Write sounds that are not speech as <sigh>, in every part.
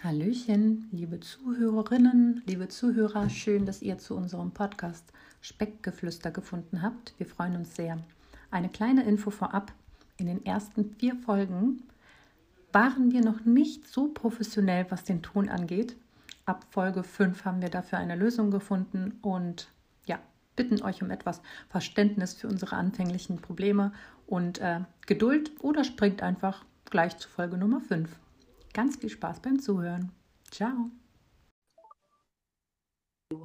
Hallöchen, liebe Zuhörerinnen, liebe Zuhörer, schön, dass ihr zu unserem Podcast Speckgeflüster gefunden habt. Wir freuen uns sehr. Eine kleine Info vorab. In den ersten vier Folgen waren wir noch nicht so professionell, was den Ton angeht. Ab Folge 5 haben wir dafür eine Lösung gefunden und ja, bitten euch um etwas Verständnis für unsere anfänglichen Probleme und äh, Geduld oder springt einfach gleich zu Folge Nummer 5. Ganz viel Spaß beim Zuhören. Ciao.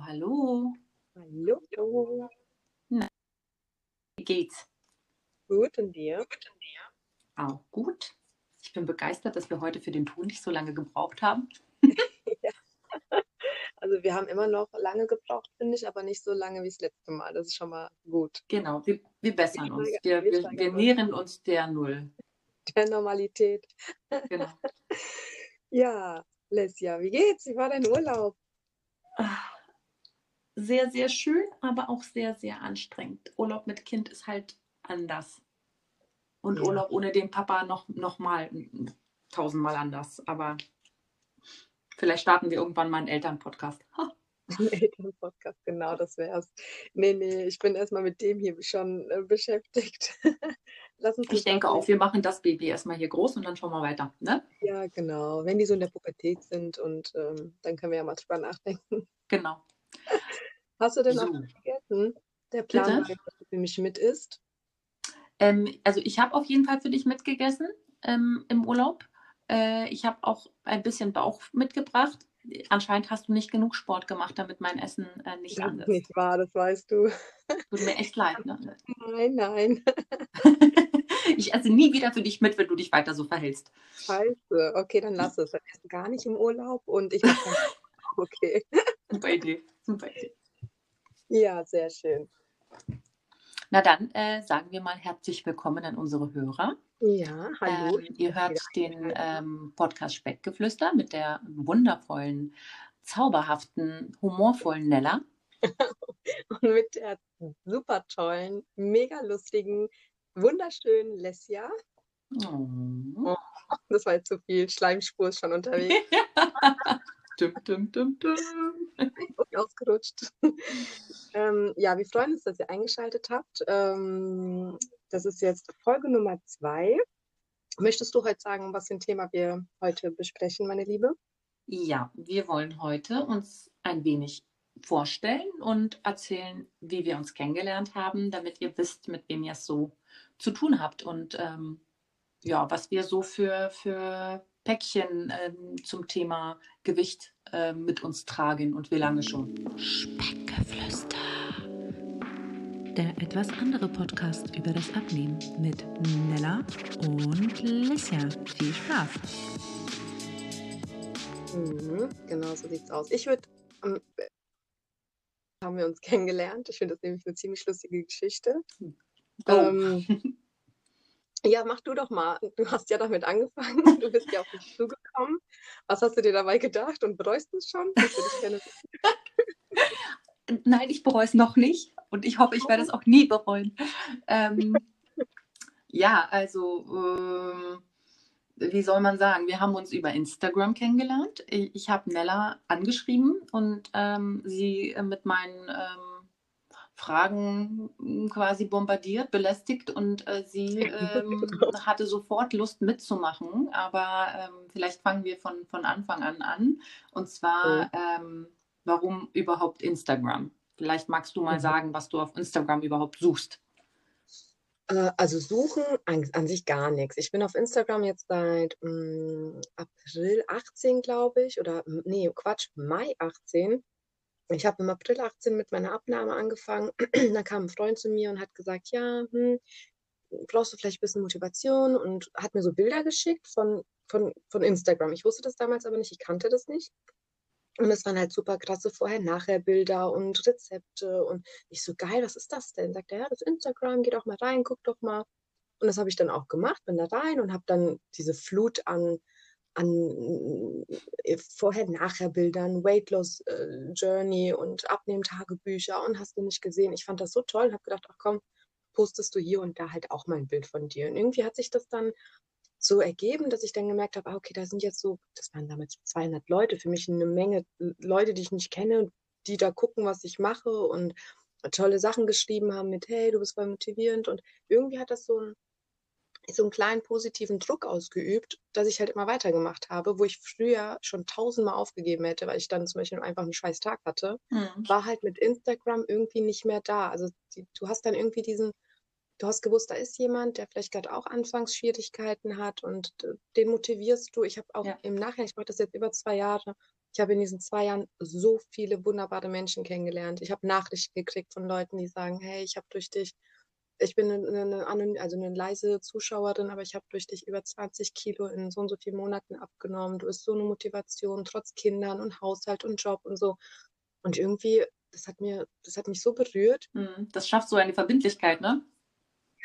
Hallo. Hallo. Hallo. Na, wie geht's? Gut und dir? Auch gut. Ich bin begeistert, dass wir heute für den Ton nicht so lange gebraucht haben. <laughs> ja. Also wir haben immer noch lange gebraucht, finde ich, aber nicht so lange wie das letzte Mal. Das ist schon mal gut. Genau, wir, wir bessern uns. Wir, wir, wir nähern uns der Null. <laughs> Der Normalität. Genau. <laughs> ja, Lesja, wie geht's? Wie war dein Urlaub? Sehr, sehr schön, aber auch sehr, sehr anstrengend. Urlaub mit Kind ist halt anders. Und ja. Urlaub ohne den Papa noch, noch mal tausendmal anders. Aber vielleicht starten wir irgendwann mal einen Elternpodcast. Ein Elternpodcast, genau, das wär's. Nee, nee, ich bin erstmal mit dem hier schon äh, beschäftigt. <laughs> Lass uns ich denke auch, wir machen das Baby erstmal hier groß und dann schauen wir weiter. Ne? Ja, genau. Wenn die so in der Pubertät sind und ähm, dann können wir ja mal drüber nachdenken. Genau. Hast du denn so. auch vergessen? Der Plan, du für mich mit isst? Ähm, also ich habe auf jeden Fall für dich mitgegessen ähm, im Urlaub. Äh, ich habe auch ein bisschen Bauch mitgebracht. Anscheinend hast du nicht genug Sport gemacht, damit mein Essen äh, nicht das an ist. Nicht wahr, das weißt du. Tut mir echt leid. Ne? <laughs> Nein, nein. <laughs> ich esse nie wieder für dich mit, wenn du dich weiter so verhältst. Scheiße. Okay, dann lass es. Dann essen gar nicht im Urlaub und ich mache <laughs> Okay. Super Idee. Super Idee. Ja, sehr schön. Na dann äh, sagen wir mal herzlich willkommen an unsere Hörer. Ja, hallo. Ähm, ihr hört den ähm, Podcast Speckgeflüster mit der wundervollen, zauberhaften, humorvollen Nella. <laughs> Und mit der super tollen, mega lustigen, wunderschönen Lesja. Oh. Oh, das war jetzt zu viel. Schleimspur ist schon unterwegs. <laughs> dum, dum, dum, dum. Ausgerutscht. <laughs> ähm, ja, wir freuen uns, dass ihr eingeschaltet habt. Ähm, das ist jetzt Folge Nummer zwei. Möchtest du heute sagen, was für ein Thema wir heute besprechen, meine Liebe? Ja, wir wollen heute uns ein wenig vorstellen und erzählen, wie wir uns kennengelernt haben, damit ihr wisst, mit wem ihr es so zu tun habt und ähm, ja, was wir so für, für Päckchen ähm, zum Thema Gewicht äh, mit uns tragen und wie lange schon. Speckgeflüster. Der etwas andere Podcast über das Abnehmen mit Nella und Lissia. Viel Spaß. Mhm, genau so sieht's aus. Ich würde ähm, haben wir uns kennengelernt. Ich finde das nämlich eine ziemlich lustige Geschichte. Oh. Ähm, <laughs> Ja, mach du doch mal. Du hast ja damit angefangen. Du bist ja auf mich zugekommen. Was hast du dir dabei gedacht und bereust du es <laughs> schon? Nein, ich bereue es noch nicht und ich hoffe, ich werde es auch nie bereuen. Ähm, <laughs> ja, also, äh, wie soll man sagen, wir haben uns über Instagram kennengelernt. Ich, ich habe Nella angeschrieben und ähm, sie mit meinen ähm, Fragen quasi bombardiert, belästigt und äh, sie ähm, <laughs> hatte sofort Lust mitzumachen. Aber ähm, vielleicht fangen wir von, von Anfang an an. Und zwar, ähm, warum überhaupt Instagram? Vielleicht magst du mal mhm. sagen, was du auf Instagram überhaupt suchst. Äh, also suchen an, an, sich gar nichts. Ich bin auf Instagram jetzt seit mh, hm, April 18, glaube ich, oder nee, Quatsch, Mai 18 ich habe im April 18 mit meiner Abnahme angefangen. <clears throat> da kam ein Freund zu mir und hat gesagt, ja, hm, brauchst du vielleicht ein bisschen Motivation und hat mir so Bilder geschickt von, von, von Instagram. Ich wusste das damals aber nicht, ich kannte das nicht. Und es waren halt super krasse Vorher-Nachher-Bilder und Rezepte. Und ich so, geil, was ist das denn? Sagt er, ja, das ist Instagram, geh doch mal rein, guck doch mal. Und das habe ich dann auch gemacht, bin da rein und habe dann diese Flut an an äh, Vorher-Nachher-Bildern, Weight Loss äh, und Abnehmtagebücher und hast du nicht gesehen. Ich fand das so toll und habe gedacht, ach komm, postest du hier und da halt auch mal ein Bild von dir. Und irgendwie hat sich das dann so ergeben, dass ich dann gemerkt habe, ah, okay, da sind jetzt so, das waren damals 200 Leute, für mich eine Menge Leute, die ich nicht kenne, die da gucken, was ich mache und tolle Sachen geschrieben haben mit, hey, du bist voll motivierend und irgendwie hat das so ein so einen kleinen positiven Druck ausgeübt, dass ich halt immer weitergemacht habe, wo ich früher schon tausendmal aufgegeben hätte, weil ich dann zum Beispiel einfach einen scheiß Tag hatte, mhm. war halt mit Instagram irgendwie nicht mehr da. Also die, du hast dann irgendwie diesen, du hast gewusst, da ist jemand, der vielleicht gerade auch Anfangsschwierigkeiten hat und den motivierst du. Ich habe auch ja. im Nachhinein, ich mache das jetzt über zwei Jahre, ich habe in diesen zwei Jahren so viele wunderbare Menschen kennengelernt. Ich habe Nachrichten gekriegt von Leuten, die sagen, hey, ich habe durch dich ich bin eine, eine, also eine leise Zuschauerin, aber ich habe durch dich über 20 Kilo in so und so vielen Monaten abgenommen. Du bist so eine Motivation, trotz Kindern und Haushalt und Job und so. Und irgendwie, das hat mir, das hat mich so berührt. Mhm. Das schafft so eine Verbindlichkeit, ne?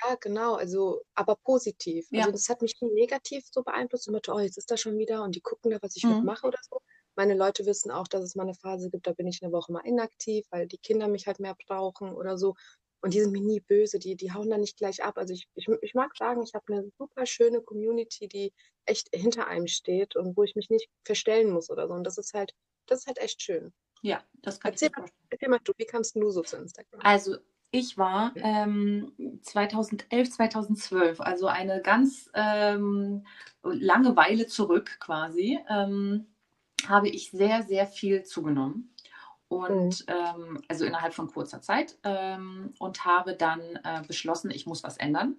Ja, genau, also, aber positiv. Ja. Also das hat mich nie negativ so beeinflusst. Immer, oh, jetzt ist das schon wieder und die gucken da, was ich mhm. mache oder so. Meine Leute wissen auch, dass es mal eine Phase gibt, da bin ich eine Woche mal inaktiv, weil die Kinder mich halt mehr brauchen oder so. Und die sind mir nie böse, die, die hauen da nicht gleich ab. Also ich, ich, ich mag sagen, ich habe eine super schöne Community, die echt hinter einem steht und wo ich mich nicht verstellen muss oder so. Und das ist halt, das ist halt echt schön. Ja, das kann erzähl ich mal, erzähl mal, du, wie kamst du so zu Instagram? Also ich war ähm, 2011, 2012, also eine ganz ähm, lange Weile zurück quasi, ähm, habe ich sehr, sehr viel zugenommen und mhm. ähm, also innerhalb von kurzer Zeit ähm, und habe dann äh, beschlossen, ich muss was ändern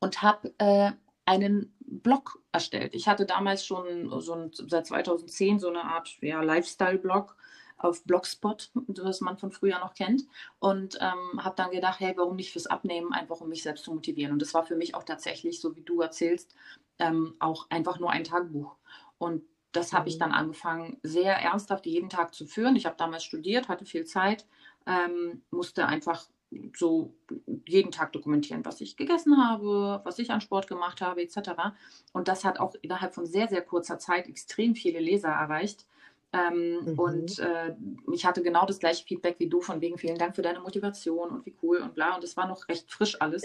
und habe äh, einen Blog erstellt. Ich hatte damals schon so ein, seit 2010 so eine Art ja, Lifestyle-Blog auf Blogspot, was man von früher noch kennt. Und ähm, habe dann gedacht, hey, warum nicht fürs Abnehmen, einfach um mich selbst zu motivieren. Und das war für mich auch tatsächlich, so wie du erzählst, ähm, auch einfach nur ein Tagebuch. Und das habe ich mhm. dann angefangen, sehr ernsthaft jeden Tag zu führen. Ich habe damals studiert, hatte viel Zeit, ähm, musste einfach so jeden Tag dokumentieren, was ich gegessen habe, was ich an Sport gemacht habe, etc. Und das hat auch innerhalb von sehr, sehr kurzer Zeit extrem viele Leser erreicht. Ähm, mhm. Und äh, ich hatte genau das gleiche Feedback wie du, von wegen vielen Dank für deine Motivation und wie cool und bla. Und es war noch recht frisch alles.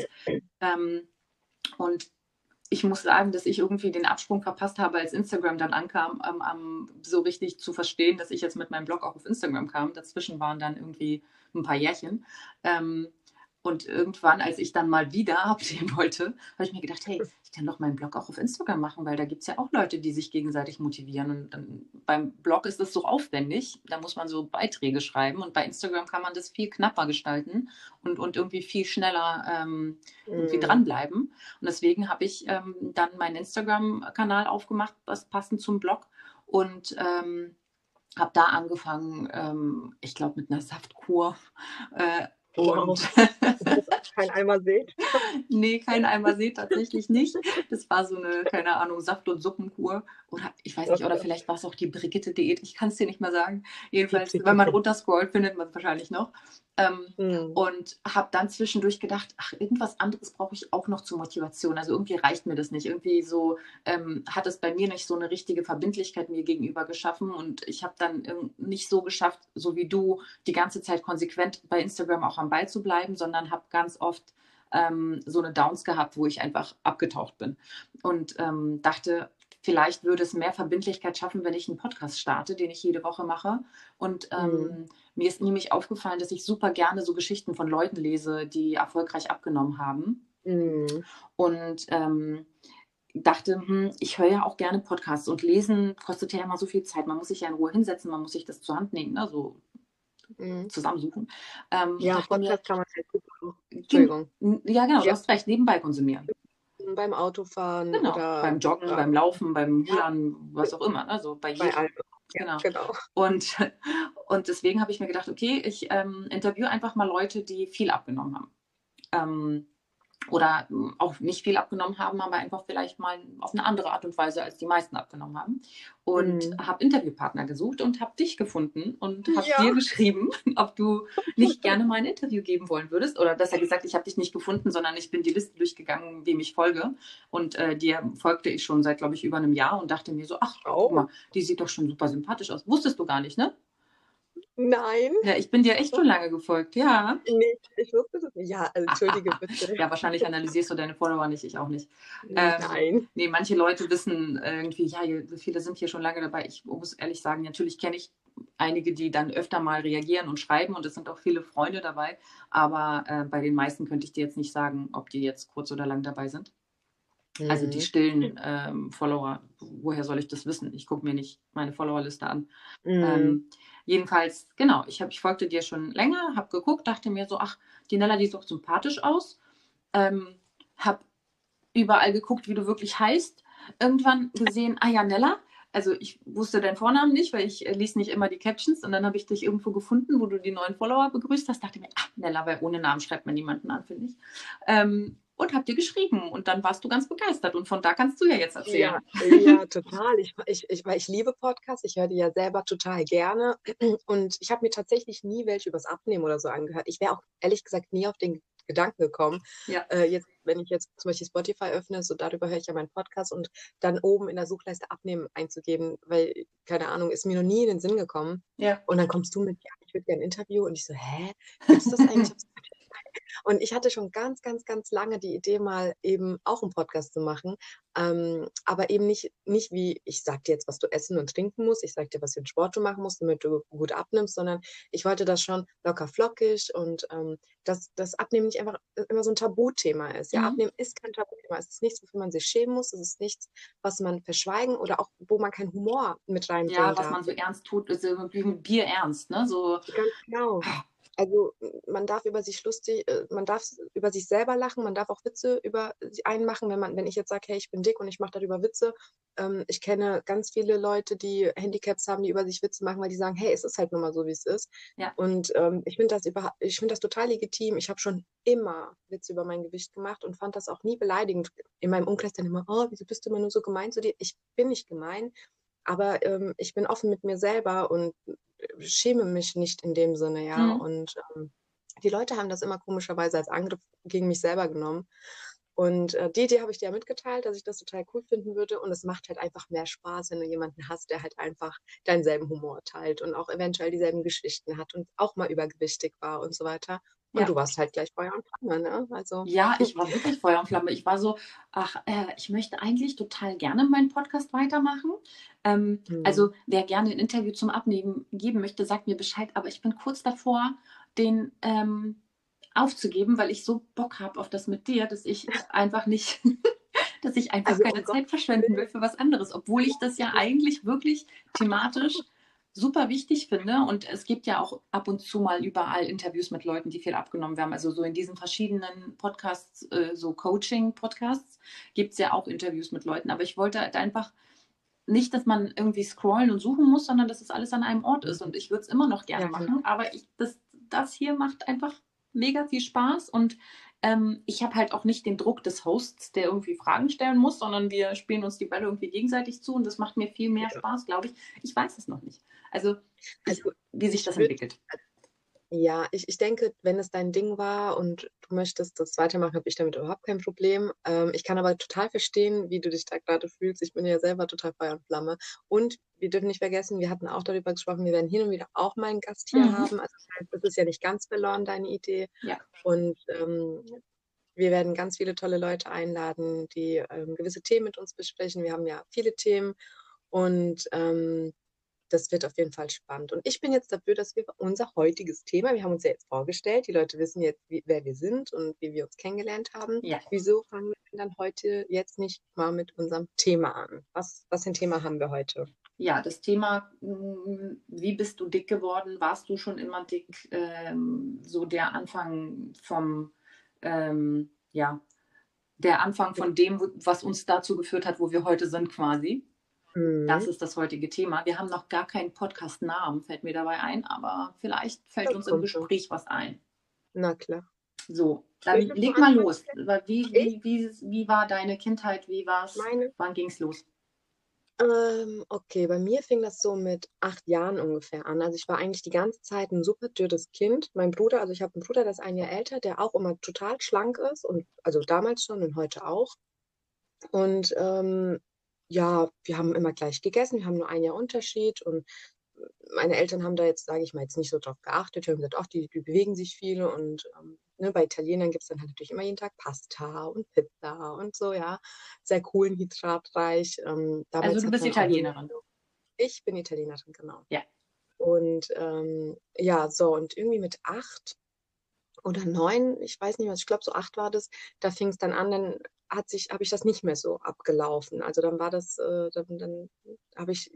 Ähm, und ich muss sagen, dass ich irgendwie den Absprung verpasst habe, als Instagram dann ankam, ähm, um, so richtig zu verstehen, dass ich jetzt mit meinem Blog auch auf Instagram kam. Dazwischen waren dann irgendwie ein paar Jährchen. Ähm, und irgendwann, als ich dann mal wieder <laughs> absehen wollte, habe ich mir gedacht, hey, ich kann doch meinen Blog auch auf Instagram machen, weil da gibt es ja auch Leute, die sich gegenseitig motivieren. Und dann, beim Blog ist das so aufwendig, da muss man so Beiträge schreiben. Und bei Instagram kann man das viel knapper gestalten und, und irgendwie viel schneller ähm, irgendwie mm. dranbleiben. Und deswegen habe ich ähm, dann meinen Instagram-Kanal aufgemacht, was passend zum Blog. Und ähm, habe da angefangen, ähm, ich glaube, mit einer Saftkur. Äh, und <laughs> kein Eimer seht? nee, kein Eimer seht tatsächlich nicht. Das war so eine, keine Ahnung, Saft- und Suppenkur. Oder ich weiß nicht, oder vielleicht war es auch die Brigitte-Diät. Ich kann es dir nicht mehr sagen. Jedenfalls, wenn man runterscrollt, findet man es wahrscheinlich noch. Ähm, mhm. Und habe dann zwischendurch gedacht, ach, irgendwas anderes brauche ich auch noch zur Motivation. Also irgendwie reicht mir das nicht. Irgendwie so ähm, hat es bei mir nicht so eine richtige Verbindlichkeit mir gegenüber geschaffen. Und ich habe dann ähm, nicht so geschafft, so wie du, die ganze Zeit konsequent bei Instagram auch am Ball zu bleiben, sondern habe ganz oft ähm, so eine Downs gehabt, wo ich einfach abgetaucht bin. Und ähm, dachte, Vielleicht würde es mehr Verbindlichkeit schaffen, wenn ich einen Podcast starte, den ich jede Woche mache. Und ähm, mhm. mir ist nämlich aufgefallen, dass ich super gerne so Geschichten von Leuten lese, die erfolgreich abgenommen haben. Mhm. Und ähm, dachte, hm, ich höre ja auch gerne Podcasts und lesen kostet ja immer so viel Zeit. Man muss sich ja in Ruhe hinsetzen, man muss sich das zur Hand nehmen, ne? so mhm. zusammensuchen. Ähm, ja, Podcast kann man halt gut. Entschuldigung. Ja, genau, ja. du hast recht, nebenbei konsumieren beim Autofahren genau, oder beim Joggen, ja. beim Laufen, beim Rudern, was auch immer. Also bei, bei jedem. Genau. genau. Und, und deswegen habe ich mir gedacht, okay, ich ähm, interviewe einfach mal Leute, die viel abgenommen haben. Ähm, oder hm, auch nicht viel abgenommen haben, aber einfach vielleicht mal auf eine andere Art und Weise, als die meisten abgenommen haben. Und mhm. habe Interviewpartner gesucht und habe dich gefunden und habe ja. dir geschrieben, <laughs> ob du nicht <laughs> gerne mal ein Interview geben wollen würdest. Oder besser gesagt, ich habe dich nicht gefunden, sondern ich bin die Liste durchgegangen, wem ich folge. Und äh, dir folgte ich schon seit, glaube ich, über einem Jahr und dachte mir so, ach, oh. guck mal, die sieht doch schon super sympathisch aus. Wusstest du gar nicht, ne? Nein. Ja, ich bin dir echt schon lange gefolgt, ja. Nee, ich wusste das nicht. Ja, also, entschuldige bitte. ja, wahrscheinlich analysierst du deine Follower nicht, ich auch nicht. Ähm, Nein. Nee, manche Leute wissen irgendwie, ja, viele sind hier schon lange dabei. Ich muss ehrlich sagen, natürlich kenne ich einige, die dann öfter mal reagieren und schreiben und es sind auch viele Freunde dabei. Aber äh, bei den meisten könnte ich dir jetzt nicht sagen, ob die jetzt kurz oder lang dabei sind. Mhm. Also die mhm. stillen ähm, Follower, woher soll ich das wissen? Ich gucke mir nicht meine Followerliste an. Mhm. Ähm, jedenfalls, genau, ich, hab, ich folgte dir schon länger, habe geguckt, dachte mir so, ach, die Nella, die sieht sympathisch aus. Ähm, habe überall geguckt, wie du wirklich heißt. Irgendwann gesehen, ah ja, Nella, also ich wusste deinen Vornamen nicht, weil ich äh, lies nicht immer die Captions und dann habe ich dich irgendwo gefunden, wo du die neuen Follower begrüßt hast. Dachte mir, ach, Nella, weil ohne Namen schreibt man niemanden an, finde ich. Ähm, und hab dir geschrieben und dann warst du ganz begeistert und von da kannst du ja jetzt erzählen. <laughs> Ja, ja <laughs> total. Ich, ich, ich, weil ich liebe Podcasts, ich höre die ja selber total gerne <clears throat> und ich habe mir tatsächlich nie welche übers Abnehmen oder so angehört. Ich wäre auch ehrlich gesagt nie auf den Gedanken gekommen. Ja. Äh, jetzt, wenn ich jetzt zum Beispiel Spotify öffne, so darüber höre ich ja meinen Podcast und dann oben in der Suchleiste abnehmen einzugeben, weil, keine Ahnung, ist mir noch nie in den Sinn gekommen. Ja. Und dann kommst du mit, ja, ich würde gerne ein Interview und ich so, hä? Gibt es das <laughs> eigentlich und ich hatte schon ganz, ganz, ganz lange die Idee, mal eben auch einen Podcast zu machen. Ähm, aber eben nicht, nicht wie, ich sag dir jetzt, was du essen und trinken musst, ich sag dir, was für einen Sport du machen musst, damit du gut abnimmst, sondern ich wollte das schon locker flockig und ähm, dass das Abnehmen nicht einfach immer so ein Tabuthema ist. Ja, mhm. Abnehmen ist kein Tabuthema. Es ist nichts, wofür man sich schämen muss. Es ist nichts, was man verschweigen oder auch, wo man keinen Humor mit reinbringt. Ja, was darf. man so ernst tut, ist irgendwie Bier ernst, ne? So. Ganz genau. Also man darf über sich lustig, äh, man darf über sich selber lachen, man darf auch Witze über sich einmachen, wenn man, wenn ich jetzt sage, hey, ich bin dick und ich mache darüber Witze. Ähm, ich kenne ganz viele Leute, die Handicaps haben, die über sich Witze machen, weil die sagen, hey, es ist halt nun mal so, wie es ist. Ja. Und ähm, ich finde das über, ich finde das total legitim. Ich habe schon immer Witze über mein Gewicht gemacht und fand das auch nie beleidigend. In meinem Umkreis dann immer, oh, wieso bist du immer nur so gemein zu dir? Ich bin nicht gemein. Aber ähm, ich bin offen mit mir selber und schäme mich nicht in dem Sinne, ja. Mhm. Und ähm, die Leute haben das immer komischerweise als Angriff gegen mich selber genommen. Und äh, die Idee habe ich dir ja mitgeteilt, dass ich das total cool finden würde. Und es macht halt einfach mehr Spaß, wenn du jemanden hast, der halt einfach deinen selben Humor teilt und auch eventuell dieselben Geschichten hat und auch mal übergewichtig war und so weiter. Und ja. du warst halt gleich Feuer und Flamme, ne? Also. Ja, ich war wirklich Feuer und Flamme. Ich war so, ach, äh, ich möchte eigentlich total gerne meinen Podcast weitermachen. Ähm, mhm. Also, wer gerne ein Interview zum Abnehmen geben möchte, sagt mir Bescheid. Aber ich bin kurz davor, den ähm, aufzugeben, weil ich so Bock habe auf das mit dir, dass ich einfach nicht, <laughs> dass ich einfach also, keine oh Zeit verschwenden will für was anderes, obwohl ich das ja eigentlich wirklich thematisch super wichtig finde. Und es gibt ja auch ab und zu mal überall Interviews mit Leuten, die viel abgenommen haben. Also so in diesen verschiedenen Podcasts, äh, so Coaching-Podcasts, gibt es ja auch Interviews mit Leuten. Aber ich wollte halt einfach nicht, dass man irgendwie scrollen und suchen muss, sondern dass es alles an einem Ort ist. Und ich würde es immer noch gerne ja, machen. Aber ich, das, das hier macht einfach mega viel Spaß. Und ähm, ich habe halt auch nicht den Druck des Hosts, der irgendwie Fragen stellen muss, sondern wir spielen uns die Bälle irgendwie gegenseitig zu und das macht mir viel mehr ja. Spaß, glaube ich. Ich weiß es noch nicht. Also, also wie sich das entwickelt. Ja, ich, ich denke, wenn es dein Ding war und du möchtest das weitermachen, habe ich damit überhaupt kein Problem. Ähm, ich kann aber total verstehen, wie du dich da gerade fühlst. Ich bin ja selber total Feuer und Flamme. Und wir dürfen nicht vergessen, wir hatten auch darüber gesprochen, wir werden hin und wieder auch mal einen Gast hier mhm. haben. Also das ist ja nicht ganz verloren, deine Idee. Ja. Und ähm, wir werden ganz viele tolle Leute einladen, die ähm, gewisse Themen mit uns besprechen. Wir haben ja viele Themen und ähm, das wird auf jeden Fall spannend. Und ich bin jetzt dafür, dass wir unser heutiges Thema, wir haben uns ja jetzt vorgestellt, die Leute wissen jetzt, wie, wer wir sind und wie wir uns kennengelernt haben. Ja. Wieso fangen wir dann heute jetzt nicht mal mit unserem Thema an? Was, was für ein Thema haben wir heute? Ja, das Thema, mm, wie bist du dick geworden? Warst du schon immer dick? Ähm, so der Anfang vom, ähm, ja, der Anfang von dem, was uns dazu geführt hat, wo wir heute sind quasi. Mhm. Das ist das heutige Thema. Wir haben noch gar keinen Podcast-Namen, fällt mir dabei ein, aber vielleicht fällt das uns im Gespräch was ein. Na klar. So, dann leg mal los. Wie, wie, wie, wie war deine Kindheit? Wie war's? Meine? Wann ging es los? Ähm, okay, bei mir fing das so mit acht Jahren ungefähr an. Also ich war eigentlich die ganze Zeit ein super dürres Kind. Mein Bruder, also ich habe einen Bruder, der ist ein Jahr älter, der auch immer total schlank ist und also damals schon und heute auch. Und ähm, ja, wir haben immer gleich gegessen, wir haben nur ein Jahr Unterschied und meine Eltern haben da jetzt, sage ich mal, jetzt nicht so drauf geachtet. Die haben gesagt, ach, die, die bewegen sich viel und ähm, ne, bei Italienern gibt es dann halt natürlich immer jeden Tag Pasta und Pizza und so, ja. Sehr kohlenhydratreich. Ähm, also du bist Italienerin. Auch, ich bin Italienerin, genau. Ja. Und ähm, ja, so, und irgendwie mit acht oder neun, ich weiß nicht was, ich glaube so acht war das, da fing es dann an, dann hat sich, habe ich das nicht mehr so abgelaufen. Also dann war das, äh, dann, dann habe ich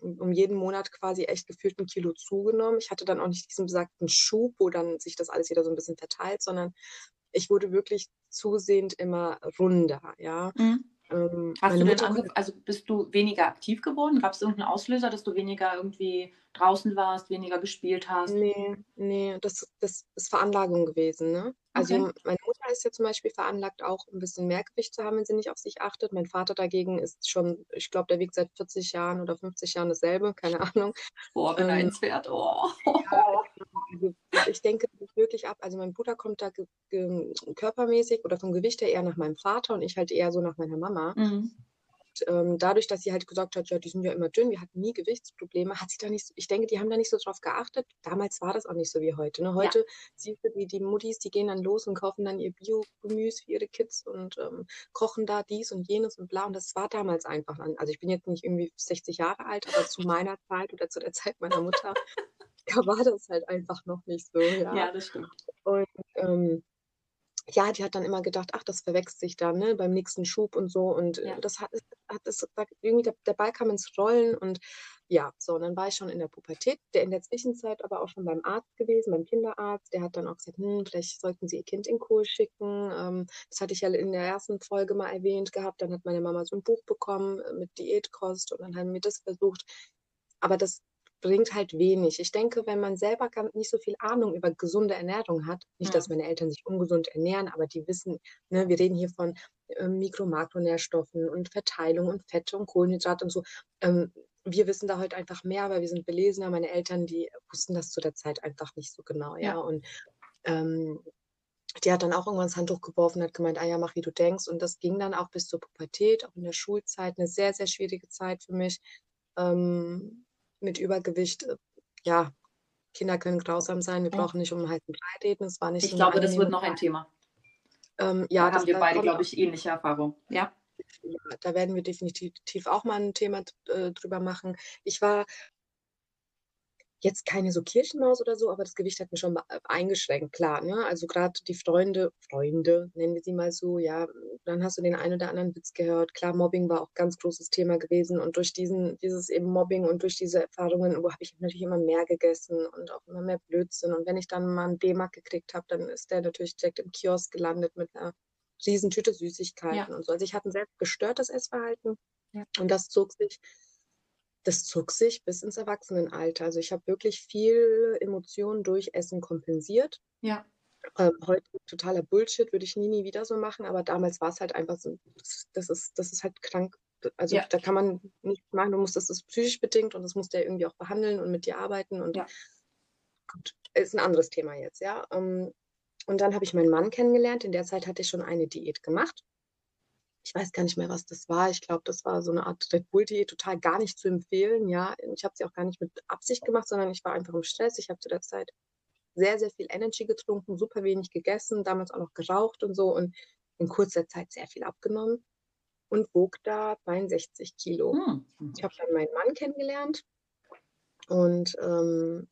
um jeden Monat quasi echt gefühlt ein Kilo zugenommen. Ich hatte dann auch nicht diesen besagten Schub, wo dann sich das alles wieder so ein bisschen verteilt, sondern ich wurde wirklich zusehend immer runder, ja. Mhm. Ähm, Hast du denn ange also bist du weniger aktiv geworden? Gab es irgendeinen Auslöser, dass du weniger irgendwie draußen warst, weniger gespielt hast? Nee, nee, das, das ist Veranlagung gewesen, ne? Also okay. meine Mutter ist ja zum Beispiel veranlagt, auch ein bisschen mehr Gewicht zu haben, wenn sie nicht auf sich achtet. Mein Vater dagegen ist schon, ich glaube, der wiegt seit 40 Jahren oder 50 Jahren dasselbe, keine <laughs> Ahnung. Boah, beneidenswert. Ähm, oh. Ja, also ich denke wirklich ab. Also mein Bruder kommt da körpermäßig oder vom Gewicht her eher nach meinem Vater und ich halt eher so nach meiner Mama. Mhm ähm, dadurch, dass sie halt gesagt hat, ja, die sind ja immer dünn, wir hatten nie Gewichtsprobleme, hat sie da nicht ich denke, die haben da nicht so drauf geachtet. Damals war das auch nicht so wie heute. Ne? Heute ja. siehst du die, die Muttis, die gehen dann los und kaufen dann ihr Bio-Gemüse für ihre Kids und ähm, kochen da dies und jenes und bla. Und das war damals einfach. Also ich bin jetzt nicht irgendwie 60 Jahre alt, aber zu meiner <laughs> Zeit oder zu der Zeit meiner Mutter da war das halt einfach noch nicht so. Ja, ja das stimmt. Und ähm, ja, die hat dann immer gedacht, ach, das verwechselt sich dann ne, beim nächsten Schub und so. Und äh, ja. das hat, hat das, irgendwie der, der, Ball kam ins Rollen und ja, so, und dann war ich schon in der Pubertät, der in der Zwischenzeit aber auch schon beim Arzt gewesen, beim Kinderarzt. Der hat dann auch gesagt, hm, vielleicht sollten Sie Ihr Kind in Kohl schicken. Ähm, das hatte ich ja in der ersten Folge mal erwähnt gehabt. Dann hat meine Mama so ein Buch bekommen äh, mit Diätkost und dann haben wir das versucht. Aber das bringt halt wenig. Ich denke, wenn man selber nicht so viel Ahnung über gesunde Ernährung hat, nicht, dass meine Eltern sich ungesund ernähren, aber die wissen, ne, wir reden hier von äh, Mikro-, Makronährstoffen und Verteilung und Fette und Kohlenhydrate und so. Ähm, wir wissen da heute einfach mehr, weil wir sind belesener. Meine Eltern, die wussten das zu der Zeit einfach nicht so genau, ja. ja. Und ähm, die hat dann auch irgendwann das Handtuch geworfen und hat gemeint, ah ja, mach wie du denkst. Und das ging dann auch bis zur Pubertät, auch in der Schulzeit, eine sehr, sehr schwierige Zeit für mich. Ähm, mit Übergewicht, äh, ja, Kinder können grausam sein, wir brauchen nicht um einen heißen Brei reden. Es war nicht ich so glaube, das wird noch ein Thema. Ähm, ja, da haben wir beide, glaube ich, ähnliche Erfahrungen. Ja. ja. Da werden wir definitiv auch mal ein Thema äh, drüber machen. Ich war jetzt keine so Kirchenmaus oder so, aber das Gewicht hat mich schon äh, eingeschränkt, klar. Ne? Also gerade die Freunde, Freunde, nennen wir sie mal so, ja, dann hast du den einen oder anderen Witz gehört. Klar, Mobbing war auch ein ganz großes Thema gewesen und durch diesen, dieses eben Mobbing und durch diese Erfahrungen habe ich natürlich immer mehr gegessen und auch immer mehr Blödsinn. Und wenn ich dann mal einen D-Mark gekriegt habe, dann ist der natürlich direkt im Kiosk gelandet mit einer Riesentüte Süßigkeiten ja. und so. Also ich hatte ein sehr gestörtes Essverhalten ja. und das zog sich das zog sich bis ins Erwachsenenalter. Also ich habe wirklich viel Emotionen durch Essen kompensiert. Ja. Ähm, heute totaler Bullshit, würde ich nie, nie wieder so machen, aber damals war es halt einfach so, das, ist, das ist halt krank. Also ja. da kann man nichts machen, du musst das ist psychisch bedingt und das musst du ja irgendwie auch behandeln und mit dir arbeiten und ja. gut, ist ein anderes Thema jetzt, ja. Ähm, und dann habe ich meinen Mann kennengelernt. In der Zeit hatte ich schon eine Diät gemacht ich weiß gar nicht mehr, was das war. Ich glaube, das war so eine Art Red Bull-Diät, total gar nicht zu empfehlen. Ja, ich habe sie auch gar nicht mit Absicht gemacht, sondern ich war einfach im Stress. Ich habe zu der Zeit sehr, sehr viel Energy getrunken, super wenig gegessen, damals auch noch geraucht und so und in kurzer Zeit sehr viel abgenommen und wog da 62 Kilo. Hm. Ich habe dann meinen Mann kennengelernt und ähm,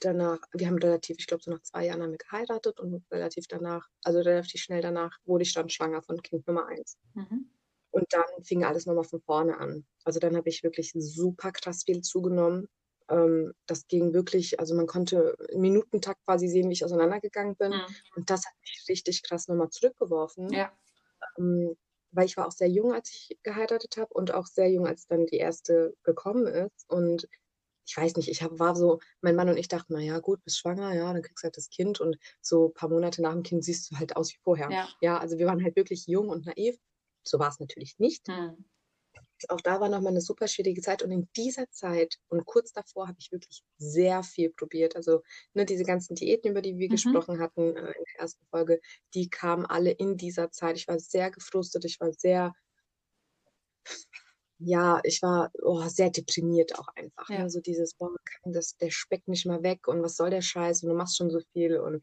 danach, wir haben relativ, ich glaube, so nach zwei Jahren haben wir geheiratet und relativ danach, also relativ schnell danach, wurde ich dann schwanger von Kind Nummer eins. Mhm. Und dann fing alles nochmal von vorne an. Also dann habe ich wirklich super krass viel zugenommen. Ähm, das ging wirklich, also man konnte im Minutentakt quasi sehen, wie ich auseinandergegangen bin. Mhm. Und das hat mich richtig krass nochmal zurückgeworfen. Ja. Ähm, weil ich war auch sehr jung, als ich geheiratet habe und auch sehr jung, als dann die erste gekommen ist. Und ich weiß nicht, ich hab, war so, mein Mann und ich dachten, naja, gut, bist schwanger, ja, dann kriegst du halt das Kind und so ein paar Monate nach dem Kind siehst du halt aus wie vorher. Ja, ja also wir waren halt wirklich jung und naiv. So war es natürlich nicht. Hm. Auch da war nochmal eine super schwierige Zeit und in dieser Zeit und kurz davor habe ich wirklich sehr viel probiert. Also ne, diese ganzen Diäten, über die wir mhm. gesprochen hatten äh, in der ersten Folge, die kamen alle in dieser Zeit. Ich war sehr gefrustet, ich war sehr ja, ich war oh, sehr deprimiert auch einfach. Ja. Ne? So dieses, boah, das, der Speck nicht mal weg und was soll der Scheiß und du machst schon so viel und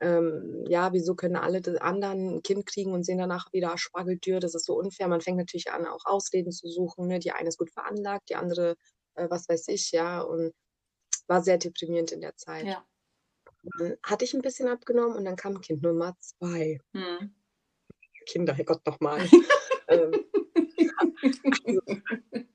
ähm, ja, wieso können alle anderen ein Kind kriegen und sehen danach wieder Spargeldür? Das ist so unfair. Man fängt natürlich an, auch Ausreden zu suchen. Ne? Die eine ist gut veranlagt, die andere, äh, was weiß ich, ja. Und war sehr deprimierend in der Zeit. Ja. Dann hatte ich ein bisschen abgenommen und dann kam Kind Nummer zwei. Hm. Kinder, Herrgott nochmal. <laughs> ähm, <laughs>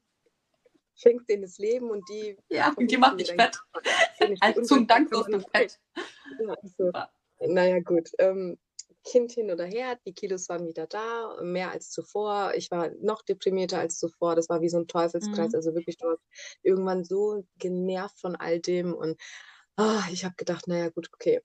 schenkt denen das Leben und die. Ja, und die macht dich fett. <laughs> Also zum Dank wirst du fett. Ja, also, naja, gut. Ähm, kind hin oder her, die Kilos waren wieder da, mehr als zuvor. Ich war noch deprimierter als zuvor. Das war wie so ein Teufelskreis. Mhm. Also wirklich dort irgendwann so genervt von all dem. Und ah, ich habe gedacht, naja, gut, okay.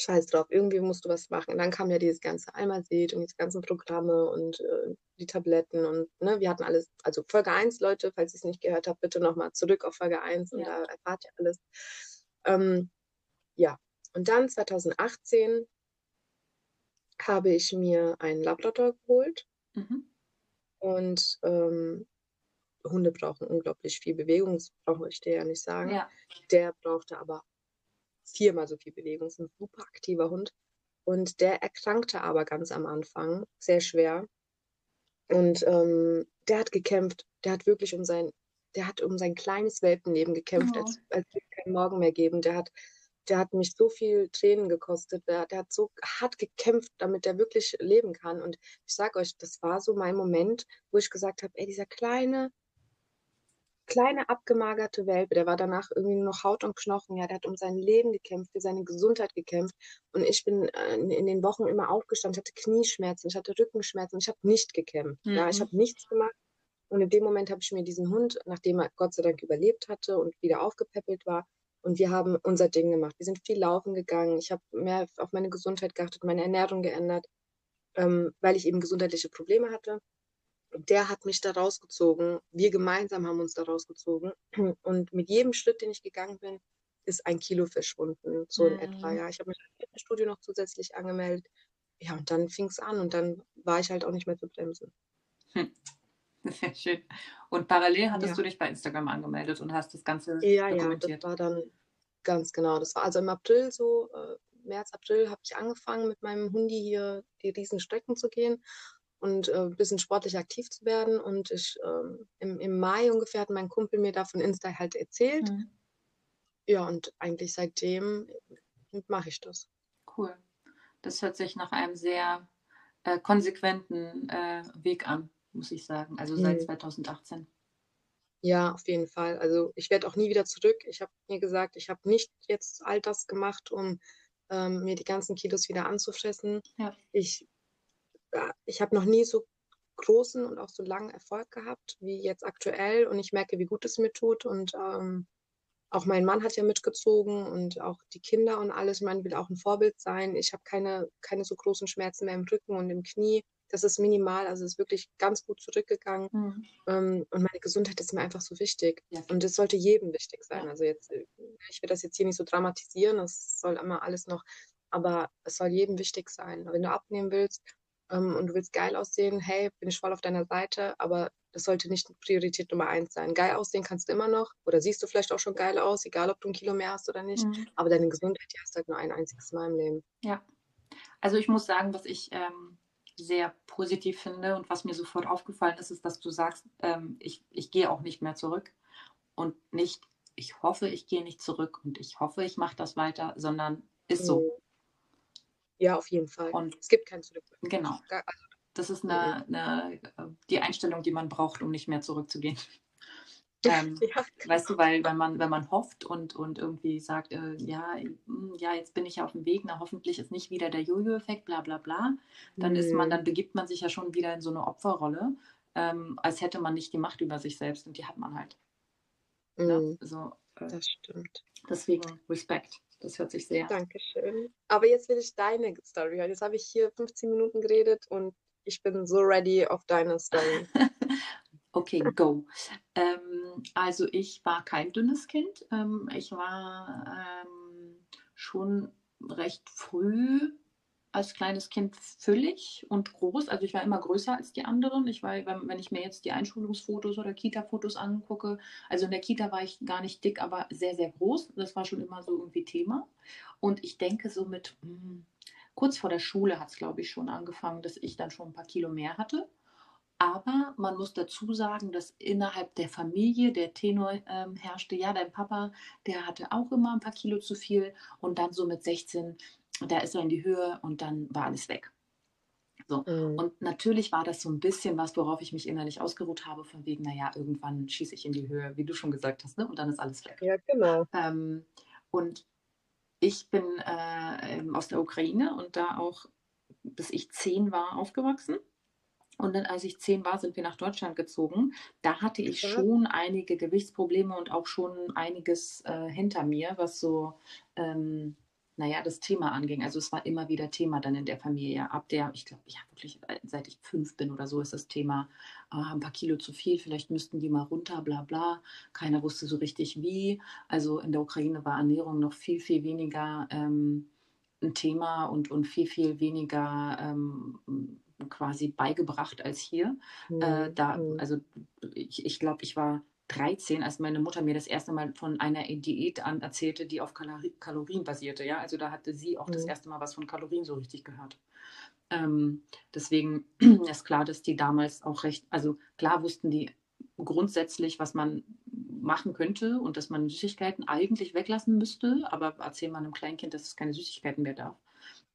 Scheiß drauf, irgendwie musst du was machen. Und dann kam ja dieses ganze Almazet und diese ganzen Programme und äh, die Tabletten und ne, wir hatten alles, also Folge 1, Leute, falls ihr es nicht gehört habt, bitte nochmal zurück auf Folge 1 und Ja. da erfahrt ihr alles. Ähm, ja, und dann 2018 habe ich mir einen Labrador geholt Mhm. und ähm, Hunde brauchen unglaublich viel Bewegung, das brauche ich dir ja nicht sagen. Ja. Der brauchte aber viermal so viel Bewegung, ist ein super aktiver Hund. Und der erkrankte aber ganz am Anfang, sehr schwer. Und ähm, der hat gekämpft, der hat wirklich um sein, der hat um sein kleines Welpenleben gekämpft, Oh. als, als würde es keinen Morgen mehr geben. Der hat, der hat mich so viel Tränen gekostet, der, der hat so hart gekämpft, damit er wirklich leben kann. Und ich sag euch, das war so mein Moment, wo ich gesagt habe, ey, dieser kleine, kleine abgemagerte Welpe, der war danach irgendwie nur noch Haut und Knochen, ja, der hat um sein Leben gekämpft, für seine Gesundheit gekämpft. Und ich bin äh, in, den Wochen immer aufgestanden, ich hatte Knieschmerzen, ich hatte Rückenschmerzen, ich habe nicht gekämpft. Ja, ich Mhm. habe nichts gemacht. Und in dem Moment habe ich mir diesen Hund, nachdem er Gott sei Dank überlebt hatte und wieder aufgepäppelt war, und wir haben unser Ding gemacht. Wir sind viel laufen gegangen. Ich habe mehr auf meine Gesundheit geachtet, meine Ernährung geändert, ähm, weil ich eben gesundheitliche Probleme hatte. Der hat mich da rausgezogen. Wir gemeinsam haben uns da rausgezogen. <clears throat> Und mit jedem Schritt, den ich gegangen bin, ist ein Kilo verschwunden, so in etwa. Mhm. Ja, ich habe mich im Fitnessstudio noch zusätzlich angemeldet. Ja, und dann fing es an und dann war ich halt auch nicht mehr zu bremsen. <laughs> Sehr schön. Und parallel hattest Ja. du dich bei Instagram angemeldet und hast das Ganze Ja, ja, das dokumentiert. war dann ganz genau. Das war also im April so, äh, März, April habe ich angefangen mit meinem Hundi hier die riesen Strecken zu gehen und äh, ein bisschen sportlich aktiv zu werden. Und ich ähm, im, im Mai ungefähr hat mein Kumpel mir da von Insta halt erzählt. Mhm. Ja, und eigentlich seitdem mache ich das. Cool. Das hört sich nach einem sehr äh, konsequenten äh, Weg an, muss ich sagen. Also seit Mhm. 2018. Ja, auf jeden Fall. Also ich werde auch nie wieder zurück. Ich habe mir gesagt, ich habe nicht jetzt all das gemacht, um ähm, mir die ganzen Kilos wieder anzufressen. Ja. Ich, ich habe noch nie so großen und auch so langen Erfolg gehabt wie jetzt aktuell und ich merke, wie gut es mir tut und ähm, auch mein Mann hat ja mitgezogen und auch die Kinder und alles. Meine, will auch ein Vorbild sein. Ich habe keine, keine so großen Schmerzen mehr im Rücken und im Knie. Das ist minimal, also es ist wirklich ganz gut zurückgegangen. Mhm. Und meine Gesundheit ist mir einfach so wichtig. Ja. Und es sollte jedem wichtig sein. Ja. Also jetzt, äh, ich will das jetzt hier nicht so dramatisieren, es soll immer alles noch, aber es soll jedem wichtig sein. Wenn du abnehmen willst ähm, und du willst geil aussehen, hey, bin ich voll auf deiner Seite, aber das sollte nicht Priorität Nummer eins sein. Geil aussehen kannst du immer noch oder siehst du vielleicht auch schon geil aus, egal ob du ein Kilo mehr hast oder nicht. Mhm. Aber deine Gesundheit, die hast du halt nur ein einziges Mal im Leben. Ja. Also ich muss sagen, was ich ähm, sehr positiv finde und was mir sofort aufgefallen ist, ist, dass du sagst, ähm, ich, ich gehe auch nicht mehr zurück und nicht, ich hoffe, ich gehe nicht zurück und ich hoffe, ich mache das weiter, sondern ist so. Ja, auf jeden Fall. Und es gibt kein Zurück. genau, also, das ist eine, eine, äh, die Einstellung, die man braucht, um nicht mehr zurückzugehen. <laughs> Ähm, ja, Weißt du, weil wenn man, wenn man hofft und, und irgendwie sagt, äh, ja, mm, ja, jetzt bin ich ja auf dem Weg, na hoffentlich ist nicht wieder der Jojo-Effekt, bla bla bla, dann ist man, Mhm. dann begibt man sich ja schon wieder in so eine Opferrolle, ähm, als hätte man nicht die Macht über sich selbst und die hat man halt. Ne? Mhm, So, äh, das stimmt. deswegen Respekt. Das hört sich sehr. Dankeschön. Aber jetzt will ich deine Story hören. Jetzt habe ich hier 15 Minuten geredet und ich bin so ready auf deine Story. <laughs> Okay, go. Ähm, also ich war kein dünnes Kind. Ähm, ich war ähm, schon recht früh als kleines Kind füllig und groß. Also ich war immer größer als die anderen. Ich war, wenn ich mir jetzt die Einschulungsfotos oder Kita-Fotos angucke, also in der Kita war ich gar nicht dick, aber sehr, sehr groß. Das war schon immer so irgendwie Thema. Und ich denke so mit, hm, kurz vor der Schule hat es, glaube ich, schon angefangen, dass ich dann schon ein paar Kilo mehr hatte. Aber man muss dazu sagen, dass innerhalb der Familie der Tenor ähm, herrschte, ja, dein Papa, der hatte auch immer ein paar Kilo zu viel und dann so mit 16 da ist er in die Höhe und dann war alles weg. So. Mhm. Und natürlich war das so ein bisschen was, worauf ich mich innerlich ausgeruht habe, von wegen, naja, irgendwann schieße ich in die Höhe, wie du schon gesagt hast, ne? und dann ist alles weg. Ja, genau. Ähm, und ich bin äh, aus der Ukraine und da auch, bis ich zehn war, aufgewachsen. Und dann, als ich zehn war, sind wir nach Deutschland gezogen. Da hatte ich schon einige Gewichtsprobleme und auch schon einiges äh, hinter mir, was so ähm, naja, das Thema anging. Also es war immer wieder Thema dann in der Familie. Ab der, ich glaube, ja wirklich, äh, seit ich fünf bin oder so ist das Thema, äh, ein paar Kilo zu viel, vielleicht müssten die mal runter, bla bla. Keiner wusste so richtig wie. Also in der Ukraine war Ernährung noch viel, viel weniger ähm, ein Thema und, und viel, viel weniger ähm, quasi beigebracht als hier. Mhm. Äh, da, mhm. also ich, ich glaube, ich war 13, als meine Mutter mir das erste Mal von einer Diät an erzählte, die auf Kalorien basierte. Ja, also da hatte sie auch mhm. das erste Mal was von Kalorien so richtig gehört. Ähm, deswegen <clears throat> ist klar, dass die damals auch recht, also klar wussten die grundsätzlich, was man machen könnte und dass man Süßigkeiten eigentlich weglassen müsste, aber erzählt man einem Kleinkind, dass es keine Süßigkeiten mehr darf.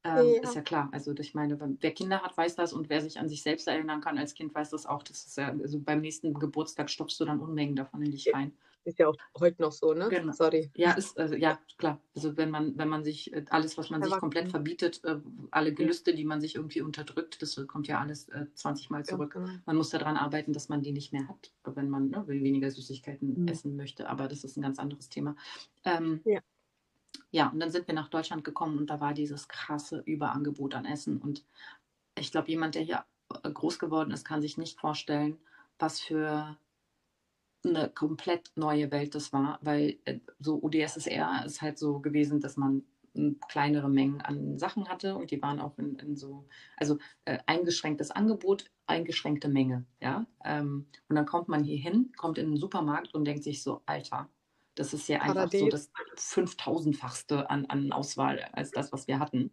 Ähm, ja. Ist ja klar. Also ich meine, wer Kinder hat, weiß das und wer sich an sich selbst erinnern kann als Kind, weiß das auch. Das ist ja, also beim nächsten Geburtstag stopfst du dann Unmengen davon in dich rein. Ist ja auch heute noch so, ne? Genau. Sorry. Ja, ist, also, ja, klar. Also wenn man, wenn man sich äh, alles, was man sich komplett verbietet, äh, alle Gelüste, die man sich irgendwie unterdrückt, das kommt ja alles äh, 20 Mal zurück. Ja, genau. Man muss daran arbeiten, dass man die nicht mehr hat, wenn man ne, weniger Süßigkeiten mhm. essen möchte. Aber das ist ein ganz anderes Thema. Ähm, ja ja, und dann sind wir nach Deutschland gekommen und da war dieses krasse Überangebot an Essen. Und ich glaube, jemand, der hier äh, groß geworden ist, kann sich nicht vorstellen, was für eine komplett neue Welt das war, weil äh, so UdSSR ist halt so gewesen, dass man kleinere Mengen an Sachen hatte und die waren auch in, in so, also äh, eingeschränktes Angebot, eingeschränkte Menge, ja. Ähm, und dann kommt man hier hin, kommt in den Supermarkt und denkt sich so, Alter, das ist ja einfach Paradies. so das 5000-fachste an, an Auswahl als das, was wir hatten.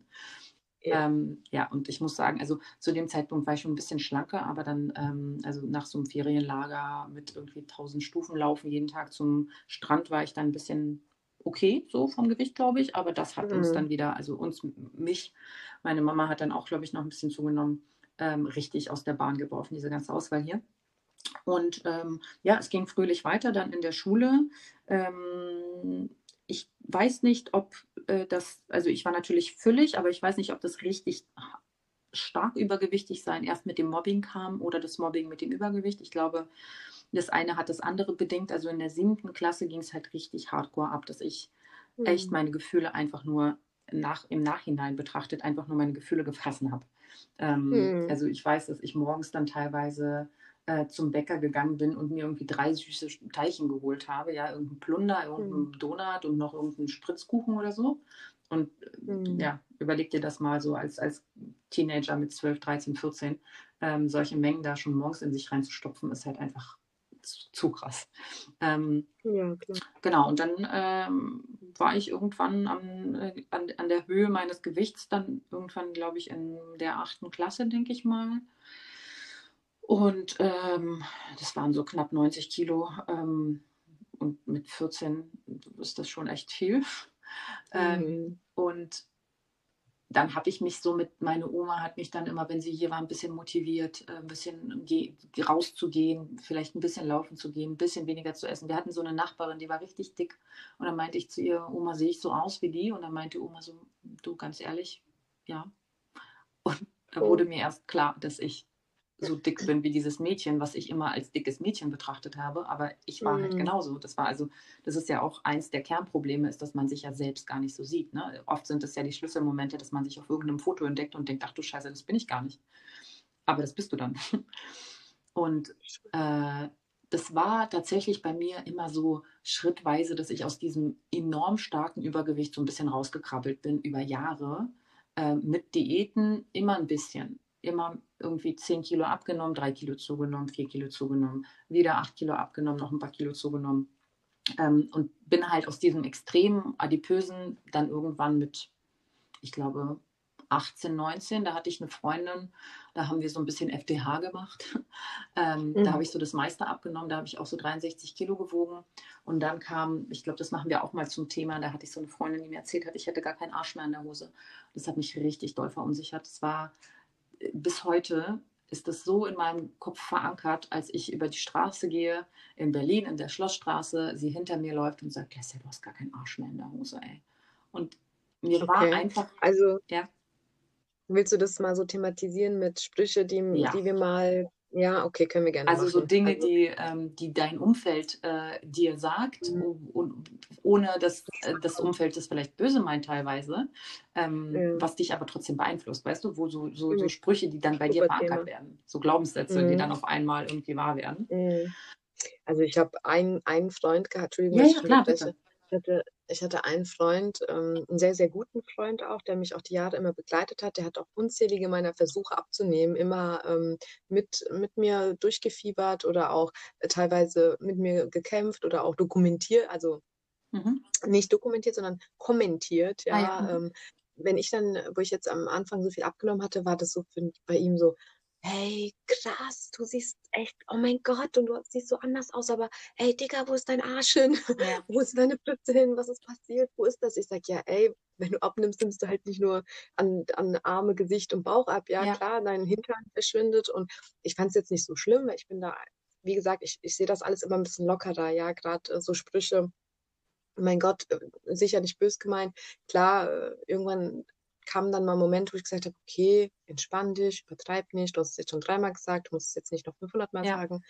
Ja. Ähm, ja, und ich muss sagen, also zu dem Zeitpunkt war ich schon ein bisschen schlanker, aber dann, ähm, also nach so einem Ferienlager mit irgendwie 1000 Stufen laufen jeden Tag zum Strand war ich dann ein bisschen okay, so vom Gewicht, glaube ich, aber das hat mhm. uns dann wieder, also uns, mich, meine Mama hat dann auch, glaube ich, noch ein bisschen zugenommen, ähm, richtig aus der Bahn geworfen, diese ganze Auswahl hier. Und ähm, ja, es ging fröhlich weiter dann in der Schule. Ähm, ich weiß nicht, ob äh, das, also ich war natürlich füllig, aber ich weiß nicht, ob das richtig stark übergewichtig sein erst mit dem Mobbing kam oder das Mobbing mit dem Übergewicht. Ich glaube, das eine hat das andere bedingt. Also in der siebten Klasse ging es halt richtig hardcore ab, dass ich mhm. echt meine Gefühle einfach nur nach, im Nachhinein betrachtet, einfach nur meine Gefühle gefressen habe. Ähm, mhm. Also ich weiß, dass ich morgens dann teilweise äh, zum Bäcker gegangen bin und mir irgendwie drei süße Teilchen geholt habe. Ja, irgendein Plunder, irgendein mhm. Donut und noch irgendeinen Spritzkuchen oder so. Und mhm. ja, überleg dir das mal so als, als Teenager mit 12, 13, 14, ähm, solche Mengen da schon morgens in sich reinzustopfen, ist halt einfach zu, zu krass. Ähm, ja, klar. Genau, und dann ähm, war ich irgendwann am, äh, an, an der Höhe meines Gewichts, dann irgendwann, glaube ich, in der achten Klasse, denke ich mal. Und ähm, das waren so knapp 90 Kilo. Ähm, und mit 14 ist das schon echt viel. Mhm. Ähm, und dann habe ich mich so mit, meine Oma hat mich dann immer, wenn sie hier war, ein bisschen motiviert, äh, ein bisschen rauszugehen, vielleicht ein bisschen laufen zu gehen, ein bisschen weniger zu essen. Wir hatten so eine Nachbarin, die war richtig dick. Und dann meinte ich zu ihr, Oma, sehe ich so aus wie die? Und dann meinte Oma so, du ganz ehrlich, ja. Und da oh. wurde mir erst klar, dass ich so dick bin wie dieses Mädchen, was ich immer als dickes Mädchen betrachtet habe, aber ich war halt mhm. halt genauso. Das war also, das ist ja auch eins der Kernprobleme, ist, dass man sich ja selbst gar nicht so sieht. Ne? Oft sind es ja die Schlüsselmomente, dass man sich auf irgendeinem Foto entdeckt und denkt, ach du Scheiße, das bin ich gar nicht. Aber das bist du dann. <laughs> Und äh, das war tatsächlich bei mir immer so schrittweise, dass ich aus diesem enorm starken Übergewicht so ein bisschen rausgekrabbelt bin über Jahre äh, mit Diäten immer ein bisschen. Immer irgendwie 10 Kilo abgenommen, 3 Kilo zugenommen, 4 Kilo zugenommen, wieder 8 Kilo abgenommen, noch ein paar Kilo zugenommen. Ähm, und bin halt aus diesem extremen adipösen dann irgendwann mit, ich glaube, 18, 19, da hatte ich eine Freundin, da haben wir so ein bisschen FDH gemacht. <laughs> Ähm, mhm. Da habe ich so das meiste abgenommen, da habe ich auch so 63 Kilo gewogen. Und dann kam, ich glaube, das machen wir auch mal zum Thema, da hatte ich so eine Freundin, die mir erzählt hat, ich hätte gar keinen Arsch mehr in der Hose. Das hat mich richtig doll verunsichert. Es war bis heute ist das so in meinem Kopf verankert, als ich über die Straße gehe, in Berlin, in der Schlossstraße, sie hinter mir läuft und sagt, Leslie, du hast gar keinen Arsch mehr in der Hose, ey. Und mir okay. war einfach. Also, ja. willst du das mal so thematisieren mit Sprüche, die, ja. die wir mal ja, okay, können wir gerne Also machen. so Dinge, also, die, ähm, die dein Umfeld äh, dir sagt, mhm. und, ohne dass äh, das Umfeld das vielleicht böse meint teilweise, ähm, mhm. was dich aber trotzdem beeinflusst, weißt du, wo so, so, so mhm. Sprüche, die dann bei Super dir verankert Thema. werden, so Glaubenssätze, die mhm. dann auf einmal irgendwie wahr werden. Mhm. Also ich habe einen, einen Freund gehabt, Entschuldigung, ja, ja, klar, bitte. Ich hatte, ich hatte einen Freund, ähm, einen sehr, sehr guten Freund auch, der mich auch die Jahre immer begleitet hat. Der hat auch unzählige meiner Versuche abzunehmen, immer ähm, mit, mit mir durchgefiebert oder auch äh, teilweise mit mir gekämpft oder auch dokumentiert, also mhm. nicht dokumentiert, sondern kommentiert. Ja, ah, ja. Ähm, wenn ich dann, wo ich jetzt am Anfang so viel abgenommen hatte, war das so für, bei ihm so, hey, krass, du siehst echt, oh mein Gott, und du siehst so anders aus, aber hey, Digga, wo ist dein Arsch hin? Ja. <laughs> wo ist deine Pütze hin? Was ist passiert? Wo ist das? Ich sag, ja, ey, wenn du abnimmst, nimmst du halt nicht nur an, an Arme, Gesicht und Bauch ab. Ja, ja. klar, dein Hintern verschwindet und ich fand es jetzt nicht so schlimm, weil ich bin da, wie gesagt, ich, ich sehe das alles immer ein bisschen lockerer, ja, gerade äh, so Sprüche, mein Gott, äh, sicher nicht bös gemeint. Klar, äh, irgendwann kam dann mal ein Moment, wo ich gesagt habe, okay, entspann dich, übertreib nicht, du hast es jetzt schon dreimal gesagt, du musst es jetzt nicht noch 500 Mal ja. sagen.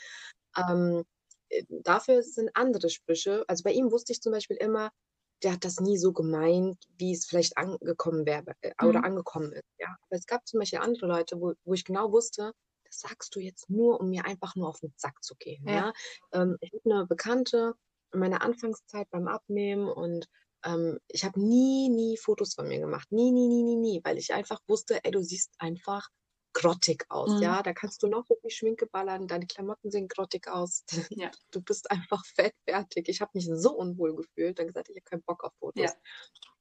Ähm, äh, dafür sind andere Sprüche, also bei ihm wusste ich zum Beispiel immer, der hat das nie so gemeint, wie es vielleicht angekommen wäre äh, oder mhm. angekommen ist. Ja. Aber es gab zum Beispiel andere Leute, wo, wo ich genau wusste, das sagst du jetzt nur, um mir einfach nur auf den Sack zu gehen. Ja. ja? Ähm, ich habe eine Bekannte in meiner Anfangszeit beim Abnehmen und ähm, ich habe nie, nie Fotos von mir gemacht. Nie, nie, nie, nie, nie, weil ich einfach wusste, ey, du siehst einfach grottig aus, mhm. ja. Da kannst du noch viel Schminke ballern, deine Klamotten sehen grottig aus. <laughs> Ja. Du bist einfach fettfertig. Ich habe mich so unwohl gefühlt, dann gesagt, ich habe keinen Bock auf Fotos. Ja.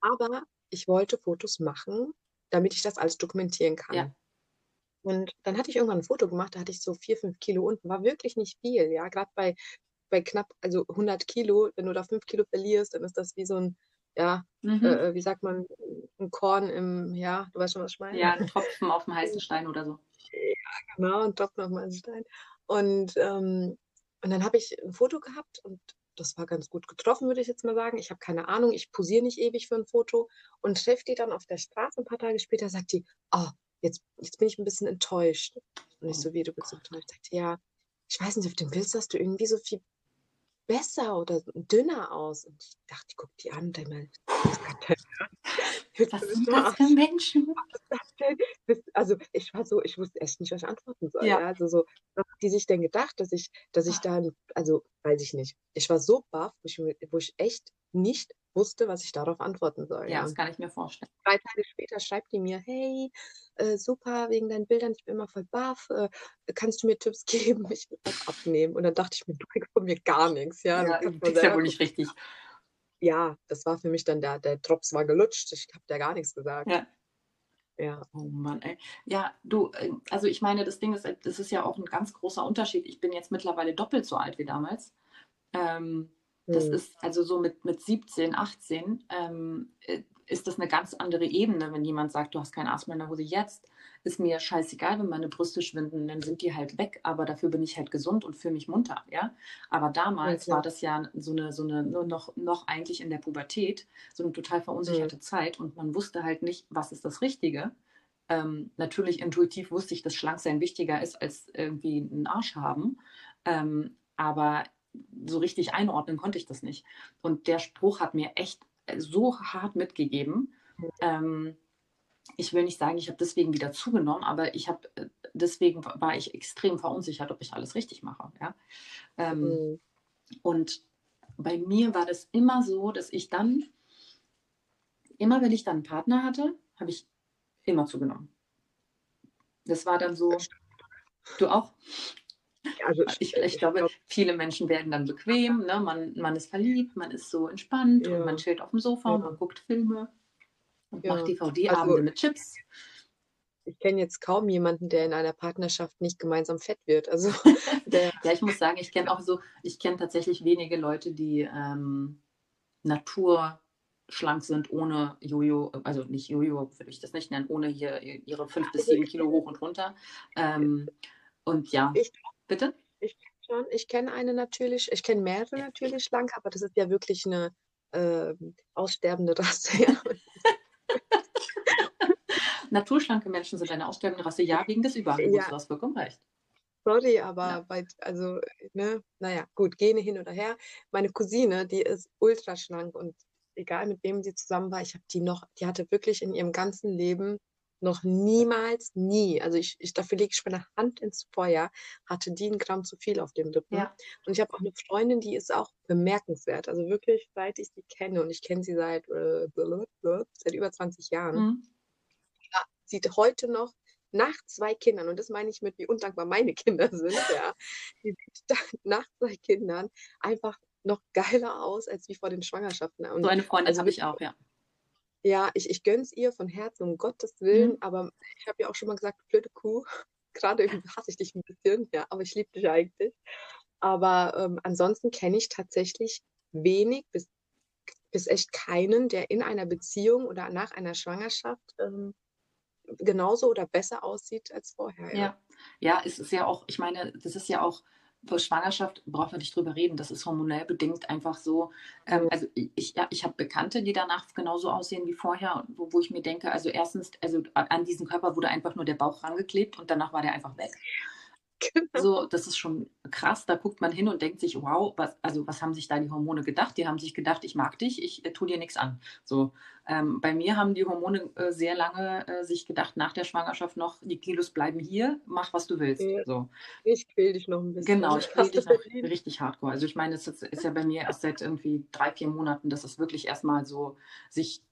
Aber ich wollte Fotos machen, damit ich das alles dokumentieren kann. Ja. Und dann hatte ich irgendwann ein Foto gemacht, da hatte ich so vier, fünf Kilo unten, war wirklich nicht viel, ja. Gerade bei, bei knapp, also 100 Kilo, wenn du da fünf Kilo verlierst, dann ist das wie so ein ja, mhm. Äh, äh, wie sagt man, ein Korn im, ja, du weißt schon, was ich meine? Ja, ein Tropfen auf dem heißen Stein oder so. Ja, genau, ein Tropfen auf dem heißen Stein. Und, ähm, und dann habe ich ein Foto gehabt und das war ganz gut getroffen, würde ich jetzt mal sagen. Ich habe keine Ahnung, ich posiere nicht ewig für ein Foto und treffe die dann auf der Straße ein paar Tage später, sagt die, oh, jetzt, jetzt bin ich ein bisschen enttäuscht. Und ich oh so, wie, du bist enttäuscht? Sagt, ja, ich weiß nicht, auf dem Bild hast du irgendwie so viel besser oder dünner aus. Und ich dachte, ich gucke die an und denke was <laughs> sind das für Menschen? Also ich war so, ich wusste echt nicht, was ich antworten soll. Ja. Also so, was hat die sich denn gedacht, dass ich, dass ich da, also weiß ich nicht. Ich war so baff, wo ich, wo ich echt nicht wusste, was ich darauf antworten soll. Ja, ja, das kann ich mir vorstellen. Drei Tage später schreibt die mir, hey, äh, super, wegen deinen Bildern, ich bin immer voll baff, äh, kannst du mir Tipps <laughs> geben? Ich will das abnehmen. Und dann dachte ich mir, <laughs> du kriegst von mir gar nichts. Ja, ja das ist ja wohl nicht richtig. Ja, das war für mich dann der, der Drops war gelutscht. Ich habe da gar nichts gesagt. Ja. Ja. Oh Mann, ey. Ja, du, äh, also ich meine, das Ding ist, das ist ja auch ein ganz großer Unterschied. Ich bin jetzt mittlerweile doppelt so alt wie damals. Ähm, das mhm. ist also so mit, mit 17, 18 ähm, äh, ist das eine ganz andere Ebene, wenn jemand sagt, du hast keinen Arsch mehr in der Hose. Jetzt ist mir scheißegal, wenn meine Brüste schwinden, dann sind die halt weg, aber dafür bin ich halt gesund und fühle mich munter, ja. Aber damals ja, war das ja so eine, so eine, nur noch, noch eigentlich in der Pubertät, so eine total verunsicherte mhm. Zeit und man wusste halt nicht, was ist das Richtige. Ähm, natürlich intuitiv wusste ich, dass Schlanksein wichtiger ist als irgendwie einen Arsch haben. Ähm, aber so richtig einordnen konnte ich das nicht. Und der Spruch hat mir echt so hart mitgegeben. Ähm, ich will nicht sagen, ich habe deswegen wieder zugenommen, aber ich habe äh, deswegen war ich extrem verunsichert, ob ich alles richtig mache. Ja? Ähm, mhm. Und bei mir war das immer so, dass ich dann, immer wenn ich dann einen Partner hatte, habe ich immer zugenommen. Das war dann so, du auch? Also ich, ich, glaube, viele Menschen werden dann bequem, ne? man, man ist verliebt, man ist so entspannt ja. und man chillt auf dem Sofa, ja. man guckt Filme und ja. macht DVD-Abende also, mit Chips. Ich kenne jetzt kaum jemanden, der in einer Partnerschaft nicht gemeinsam fett wird. Also <laughs> ja, ich muss sagen, ich kenne auch so, ich kenne tatsächlich wenige Leute, die ähm, naturschlank sind, ohne Jojo, also nicht Jojo, würde ich das nicht nennen, ohne hier ihre fünf bis sieben Kilo hoch und runter. <laughs> Ähm, und ja, ich, bitte? Ich schon, ich kenne eine natürlich, ich kenne mehrere natürlich schlank, aber das ist ja wirklich eine äh, aussterbende Rasse. Ja. <laughs> Naturschlanke Menschen sind eine aussterbende Rasse, ja, wegen des Überangebots, ja. du hast vollkommen recht. Sorry, aber ja. bei, also, ne, naja, gut, Gene hin oder her. Meine Cousine, die ist ultra schlank und egal mit wem sie zusammen war, ich habe die noch, die hatte wirklich in ihrem ganzen Leben noch niemals, nie, also ich, ich dafür lege ich meine Hand ins Feuer, hatte die ein Gramm zu viel auf dem Lippen. Ja. Und ich habe auch eine Freundin, die ist auch bemerkenswert. Also wirklich, seit ich sie kenne und ich kenne sie seit, äh, seit über 20 Jahren. Mhm. Ja, sieht heute noch nach zwei Kindern, und das meine ich mit, wie undankbar meine <laughs> Kinder sind, ja, die sieht nach zwei Kindern einfach noch geiler aus als wie vor den Schwangerschaften. Und so eine Freundin also habe ich auch, ja. Ja, ich, ich gönn's ihr von Herzen, um Gottes Willen, mhm. aber ich habe ja auch schon mal gesagt, blöde Kuh, <laughs> gerade hasse ich dich ein bisschen, ja, aber ich liebe dich eigentlich. Aber ähm, ansonsten kenne ich tatsächlich wenig bis, bis echt keinen, der in einer Beziehung oder nach einer Schwangerschaft ähm, genauso oder besser aussieht als vorher. Ja. ja, ja, es ist ja auch, ich meine, das ist ja auch für Schwangerschaft brauchen wir nicht drüber reden. Das ist hormonell bedingt einfach so. Ähm, also ich, ja, ich habe Bekannte, die danach genauso aussehen wie vorher, wo, wo ich mir denke, also erstens, also an diesen Körper wurde einfach nur der Bauch rangeklebt und danach war der einfach weg. Genau. So, das ist schon krass. Da guckt man hin und denkt sich, wow, was, also was haben sich da die Hormone gedacht? Die haben sich gedacht, ich mag dich, ich äh, tue dir nichts an. So, ähm, bei mir haben die Hormone äh, sehr lange äh, sich gedacht, nach der Schwangerschaft noch, die Kilos bleiben hier, mach was du willst. Ja. So. Ich quäl dich noch ein bisschen. Genau, ich quäl dich noch richtig hardcore. Also ich meine, es ist, ist ja bei mir erst seit irgendwie drei, vier Monaten, dass es wirklich erstmal so sich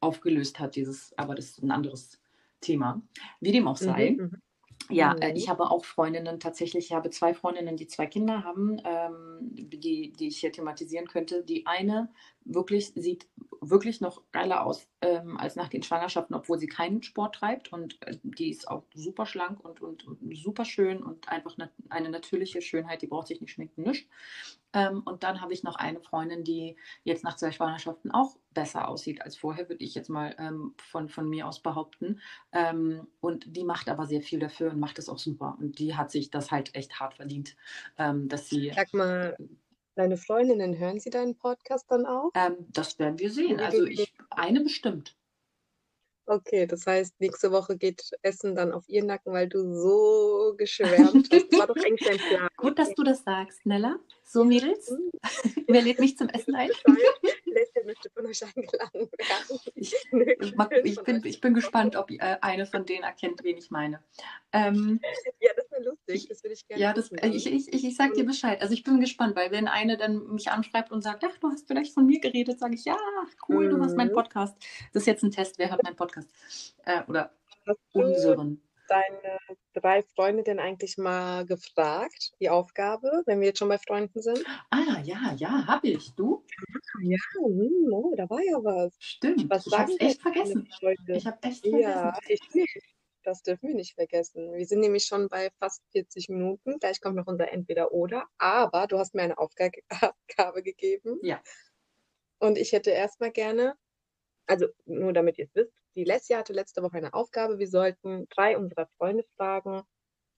aufgelöst hat, dieses, aber das ist ein anderes Thema. Wie dem auch sei. Mhm, mhm. Ja, äh, ich habe auch Freundinnen tatsächlich. Ich habe zwei Freundinnen, die zwei Kinder haben, ähm, die, die ich hier thematisieren könnte. Die eine wirklich sieht wirklich noch geiler aus ähm, als nach den Schwangerschaften, obwohl sie keinen Sport treibt. Und äh, die ist auch super schlank und, und, und super schön und einfach eine, eine natürliche Schönheit. Die braucht sich nicht schminken, nichts. Ähm, und dann habe ich noch eine Freundin, die jetzt nach zwei Schwangerschaften auch besser aussieht als vorher, würde ich jetzt mal ähm, von, von mir aus behaupten. Ähm, und die macht aber sehr viel dafür und macht es auch super. Und die hat sich das halt echt hart verdient, ähm, dass sie. Sag mal, deine Freundinnen, hören sie deinen Podcast dann auch? Ähm, das werden wir sehen. Also ich, eine bestimmt. Okay, das heißt, nächste Woche geht Essen dann auf ihren Nacken, weil du so geschwärmt hast. Das war doch eigentlich dein Plan. <laughs> Gut, dass du das sagst, Nella. So, Mädels, mhm. <laughs> wer lädt mich zum Essen ein? Möchte von euch eingeladen werden. Ich, <laughs> ich, bin, ich bin gespannt, ob äh, eine von denen erkennt, wen ich meine. Ähm, ja, das wäre lustig. Das würde ich gerne Ja, das, äh, ich, ich, ich, sag dir mhm. Bescheid. Also ich bin gespannt, weil wenn eine dann mich anschreibt und sagt, ach, du hast vielleicht von mir geredet, sage ich, ja, cool, du hast meinen mhm. Podcast. Das ist jetzt ein Test, wer hört meinen Podcast? Äh, oder unseren deine drei Freunde denn eigentlich mal gefragt, die Aufgabe, wenn wir jetzt schon bei Freunden sind? Ah, ja, ja, habe ich. Du? Ja, hm, oh, da war ja was. Stimmt, was ich habe echt vergessen. Ich habe echt vergessen. Ja, ich nicht. Das dürfen wir nicht vergessen. Wir sind nämlich schon bei fast 40 Minuten. Gleich kommt noch unser Entweder-Oder. Aber du hast mir eine Aufgabe <laughs> gegeben. Ja. Und ich hätte erstmal gerne, also nur damit ihr es wisst, die Leslie hatte letzte Woche eine Aufgabe. Wir sollten drei unserer Freunde fragen,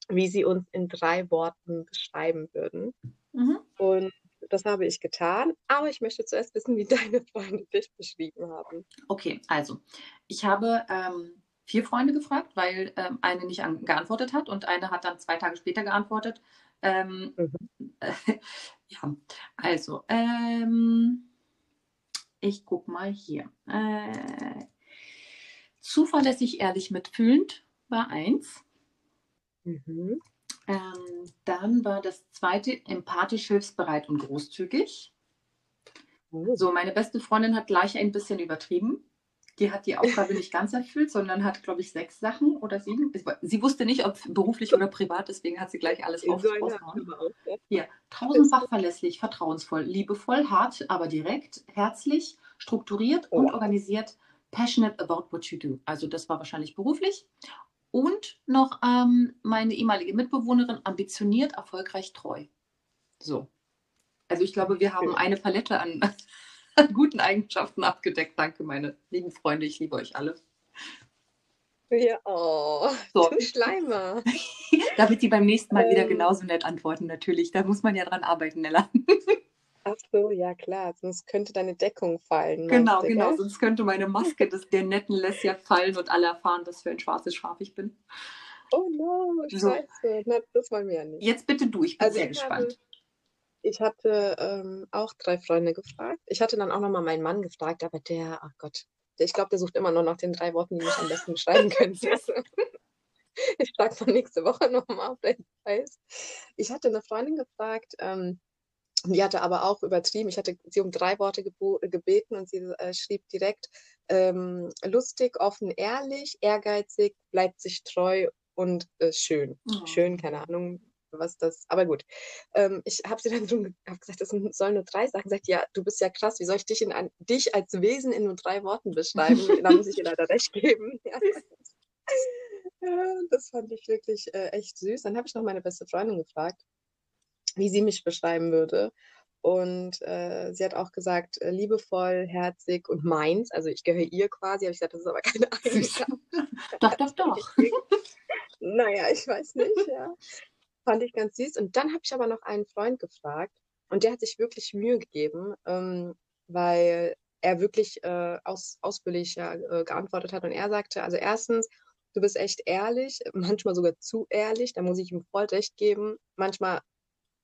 wie sie uns in drei Worten beschreiben würden. Mhm. Und das habe ich getan, aber ich möchte zuerst wissen, wie <laughs> deine Freunde dich beschrieben haben. Okay, also ich habe ähm, vier Freunde gefragt, weil ähm, eine nicht an, geantwortet hat und eine hat dann zwei Tage später geantwortet. Ähm, mhm. äh, <laughs> ja, also ähm, ich gucke mal hier. Äh, Zuverlässig, ehrlich, mitfühlend war eins. Mhm. Ähm, dann war das zweite empathisch, hilfsbereit und großzügig. Oh. So, meine beste Freundin hat gleich ein bisschen übertrieben. die hat die Aufgabe <laughs> nicht ganz erfüllt, sondern hat, glaube ich, sechs Sachen oder sieben. Sie wusste nicht, ob beruflich oder privat, deswegen hat sie gleich alles So rausgehauen. Hier, tausendfach verlässlich, vertrauensvoll, liebevoll, hart, aber direkt, herzlich, strukturiert und Ja. organisiert, passionate about what you do. Also das war wahrscheinlich beruflich. Und noch ähm, meine ehemalige Mitbewohnerin, ambitioniert, erfolgreich, treu. So. Also ich glaube, wir haben eine Palette an, an <laughs> guten Eigenschaften abgedeckt. Danke, meine lieben Freunde. Ich liebe euch alle. Ja, oh, So. du Schleimer. <laughs> Damit die beim nächsten Mal wieder Ähm. genauso nett antworten, natürlich. Da muss man ja dran arbeiten, Nella. <laughs> Ach so, ja klar, sonst könnte deine Deckung fallen. Genau, du, genau. gell? Sonst könnte meine Maske des, der netten Lesja fallen und alle erfahren, was für ein schwarzes Schaf ich bin. Oh no, So. scheiße. Na, das wollen wir ja nicht. Jetzt bitte du, ich bin Also sehr ich habe- gespannt. Ich hatte ähm, auch drei Freunde gefragt. Ich hatte dann auch nochmal meinen Mann gefragt, aber der, ach Gott, der, ich glaube, der sucht immer nur nach den drei Worten, die mich am besten beschreiben können. <laughs> Ich frage mal nächste Woche nochmal, ob der weiß. Ich hatte eine Freundin gefragt, ähm, die hatte aber auch übertrieben. Ich hatte sie um drei Worte gebo- gebeten und sie äh, schrieb direkt ähm, lustig, offen, ehrlich, ehrgeizig, bleibt sich treu und äh, schön. Oh. Schön, keine Ahnung, was das, aber gut. Ähm, ich habe sie dann hab gesagt, das sollen nur drei Sachen. Sagt, ja, du bist ja krass, wie soll ich dich, in ein, dich als Wesen in nur drei Worten beschreiben? <laughs> da muss ich ihr leider recht geben. <laughs> Ja. <laughs> Ja, das fand ich wirklich äh, echt süß. Dann habe ich noch meine beste Freundin gefragt, wie sie mich beschreiben würde. Und äh, sie hat auch gesagt, äh, liebevoll, herzig und meins. Also ich gehöre ihr quasi. Habe ich gesagt, das ist aber keine <laughs> Eigenschaft. Doch, doch, doch. <laughs> Naja, ich weiß nicht, ja. Fand ich ganz süß. Und dann habe ich aber noch einen Freund gefragt und der hat sich wirklich Mühe gegeben, ähm, weil er wirklich äh, aus, ausführlich ja, äh, geantwortet hat. Und er sagte, also erstens, du bist echt ehrlich, manchmal sogar zu ehrlich, da muss ich ihm voll recht geben. Manchmal,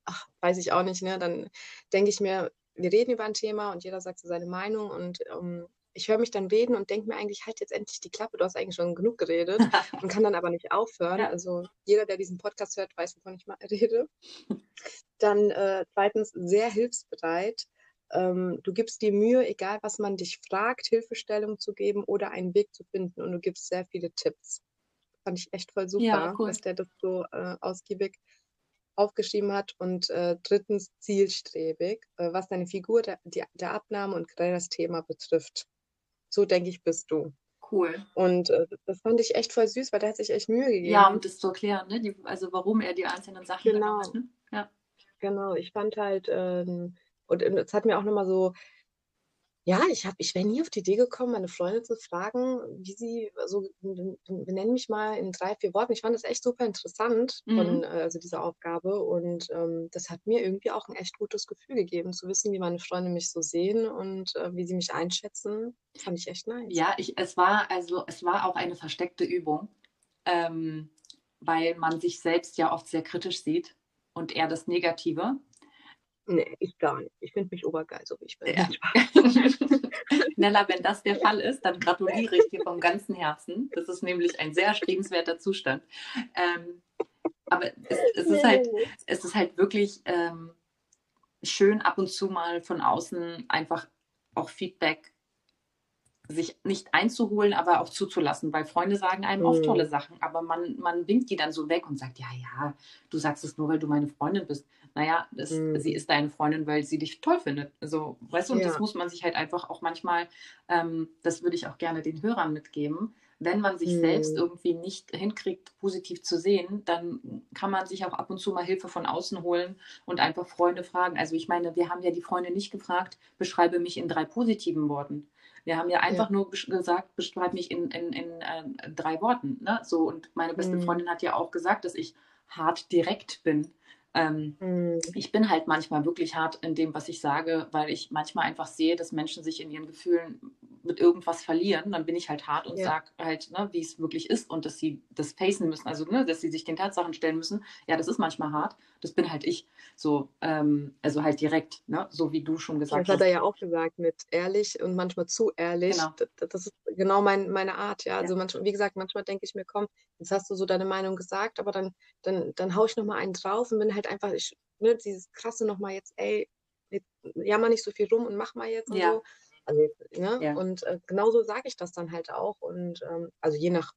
ach, weiß ich auch nicht, ne? Dann denke ich mir, wir reden über ein Thema und jeder sagt so seine Meinung und ähm, ich höre mich dann reden und denke mir eigentlich, halt jetzt endlich die Klappe, du hast eigentlich schon genug geredet <laughs> und kann dann aber nicht aufhören. Ja. Also jeder, der diesen Podcast hört, weiß, wovon ich mal <laughs> rede. Dann äh, zweitens sehr hilfsbereit. Ähm, du gibst dir Mühe, egal was man dich fragt, Hilfestellung zu geben oder einen Weg zu finden und du gibst sehr viele Tipps. Fand ich echt voll super, Ja, cool. dass der das so äh, ausgiebig aufgeschrieben hat. Und äh, drittens zielstrebig, äh, was deine Figur, der, die, der Abnahme und generell das Thema betrifft. So denke ich, bist du. Cool. Und äh, das fand ich echt voll süß, weil der hat sich echt Mühe gegeben. Ja, um das zu erklären, ne? Die, also warum er die einzelnen Sachen Genau. hat. Ne? Ja. Genau, ich fand halt, ähm, und es hat mir auch nochmal so, ja, ich habe, ich wäre nie auf die Idee gekommen, meine Freundin zu fragen, wie sie, so, benenn mich mal in drei, vier Worten. Ich fand das echt super interessant, von, Mhm. äh, also diese Aufgabe. Und ähm, das hat mir irgendwie auch ein echt gutes Gefühl gegeben, zu wissen, wie meine Freunde mich so sehen und äh, wie sie mich einschätzen. Fand ich echt nice. Ja, ich, es war also, es war auch eine versteckte Übung, ähm, weil man sich selbst ja oft sehr kritisch sieht und eher das Negative. Nee, ich gar nicht. Ich finde mich obergeil, so wie ich bin. Ja. <laughs> <laughs> <laughs> Nella, wenn das der Fall ist, dann gratuliere ich dir vom ganzen Herzen. Das ist nämlich ein sehr erstrebenswerter Zustand. Ähm, aber es, es, ist halt, es ist halt wirklich ähm, schön, ab und zu mal von außen einfach auch Feedback sich nicht einzuholen, aber auch zuzulassen, weil Freunde sagen einem oft Mhm. tolle Sachen, aber man, man winkt die dann so weg und sagt, ja, ja, du sagst es nur, weil du meine Freundin bist. Naja, das, Mhm. sie ist deine Freundin, weil sie dich toll findet. So, weißt du, und das Ja. muss man sich halt einfach auch manchmal, ähm, das würde ich auch gerne den Hörern mitgeben, wenn man sich Mhm. selbst irgendwie nicht hinkriegt, positiv zu sehen, dann kann man sich auch ab und zu mal Hilfe von außen holen und einfach Freunde fragen. Also ich meine, wir haben ja die Freunde nicht gefragt, beschreibe mich in drei positiven Worten. Wir haben ja einfach nur besch- gesagt, beschreib mich in, in, in äh, drei Worten. Ne? So, und meine beste Mhm. Freundin hat ja auch gesagt, dass ich hart direkt bin. Ähm, Mhm. ich bin halt manchmal wirklich hart in dem, was ich sage, weil ich manchmal einfach sehe, dass Menschen sich in ihren Gefühlen mit irgendwas verlieren. Dann bin ich halt hart und Ja. sage halt, ne, wie es wirklich ist und dass sie das facen müssen, also ne, dass sie sich den Tatsachen stellen müssen. Ja, das ist manchmal hart. Das bin halt ich. So, ähm, also halt direkt, ne, so wie du schon gesagt Das hat hast. er ja auch gesagt mit ehrlich und manchmal zu ehrlich. Genau. Das ist genau mein, meine Art, ja. Also manchmal, wie gesagt, manchmal denke ich mir, komm, jetzt hast du so deine Meinung gesagt, aber dann, dann, dann hau ich nochmal einen drauf und bin halt einfach, ich, ne, dieses krasse nochmal jetzt, ey, jetzt jammer nicht so viel rum und mach mal jetzt und Ja. so. Also, ne? Ja. Und äh, genauso sage ich das dann halt auch. Und ähm, also je nach,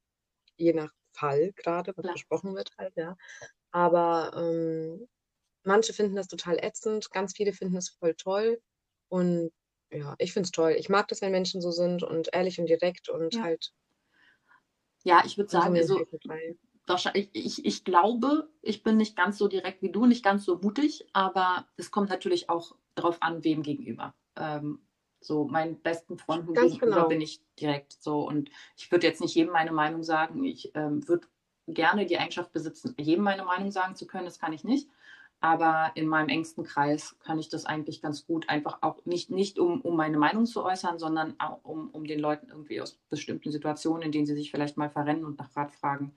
je nach Fall gerade, was besprochen wird halt, ja. Aber ähm, manche finden das total ätzend, ganz viele finden es voll toll. Und ja, ich finde es toll. Ich mag das, wenn Menschen so sind und ehrlich und direkt und Ja. halt Ja, ich würde so sagen, mir also. Wahrscheinlich, ich, ich glaube, ich bin nicht ganz so direkt wie du, nicht ganz so mutig, aber es kommt natürlich auch darauf an, wem gegenüber. Ähm, so meinen besten Freunden Ganz gegenüber genau. bin ich direkt so und ich würde jetzt nicht jedem meine Meinung sagen. Ich ähm, würde gerne die Eigenschaft besitzen, jedem meine Meinung sagen zu können, das kann ich nicht. Aber in meinem engsten Kreis kann ich das eigentlich ganz gut, einfach auch nicht, nicht um, um meine Meinung zu äußern, sondern auch um, um den Leuten irgendwie aus bestimmten Situationen, in denen sie sich vielleicht mal verrennen und nach Rat fragen.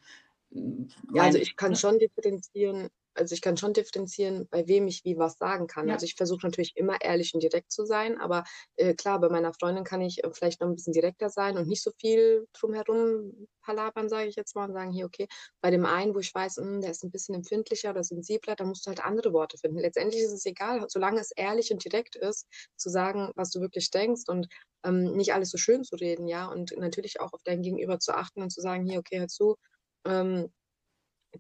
Ja, also ich kann schon differenzieren, also ich kann schon differenzieren, bei wem ich wie was sagen kann. Ja. Also ich versuche natürlich immer ehrlich und direkt zu sein, aber äh, klar, bei meiner Freundin kann ich äh, vielleicht noch ein bisschen direkter sein und nicht so viel drumherum palabern, sage ich jetzt mal, und sagen, hier, okay, bei dem einen, wo ich weiß, hm, der ist ein bisschen empfindlicher oder sensibler, da musst du halt andere Worte finden. Letztendlich ist es egal, solange es ehrlich und direkt ist, zu sagen, was du wirklich denkst und ähm, nicht alles so schön zu reden, ja, und natürlich auch auf dein Gegenüber zu achten und zu sagen, hier, okay, hör zu, ähm,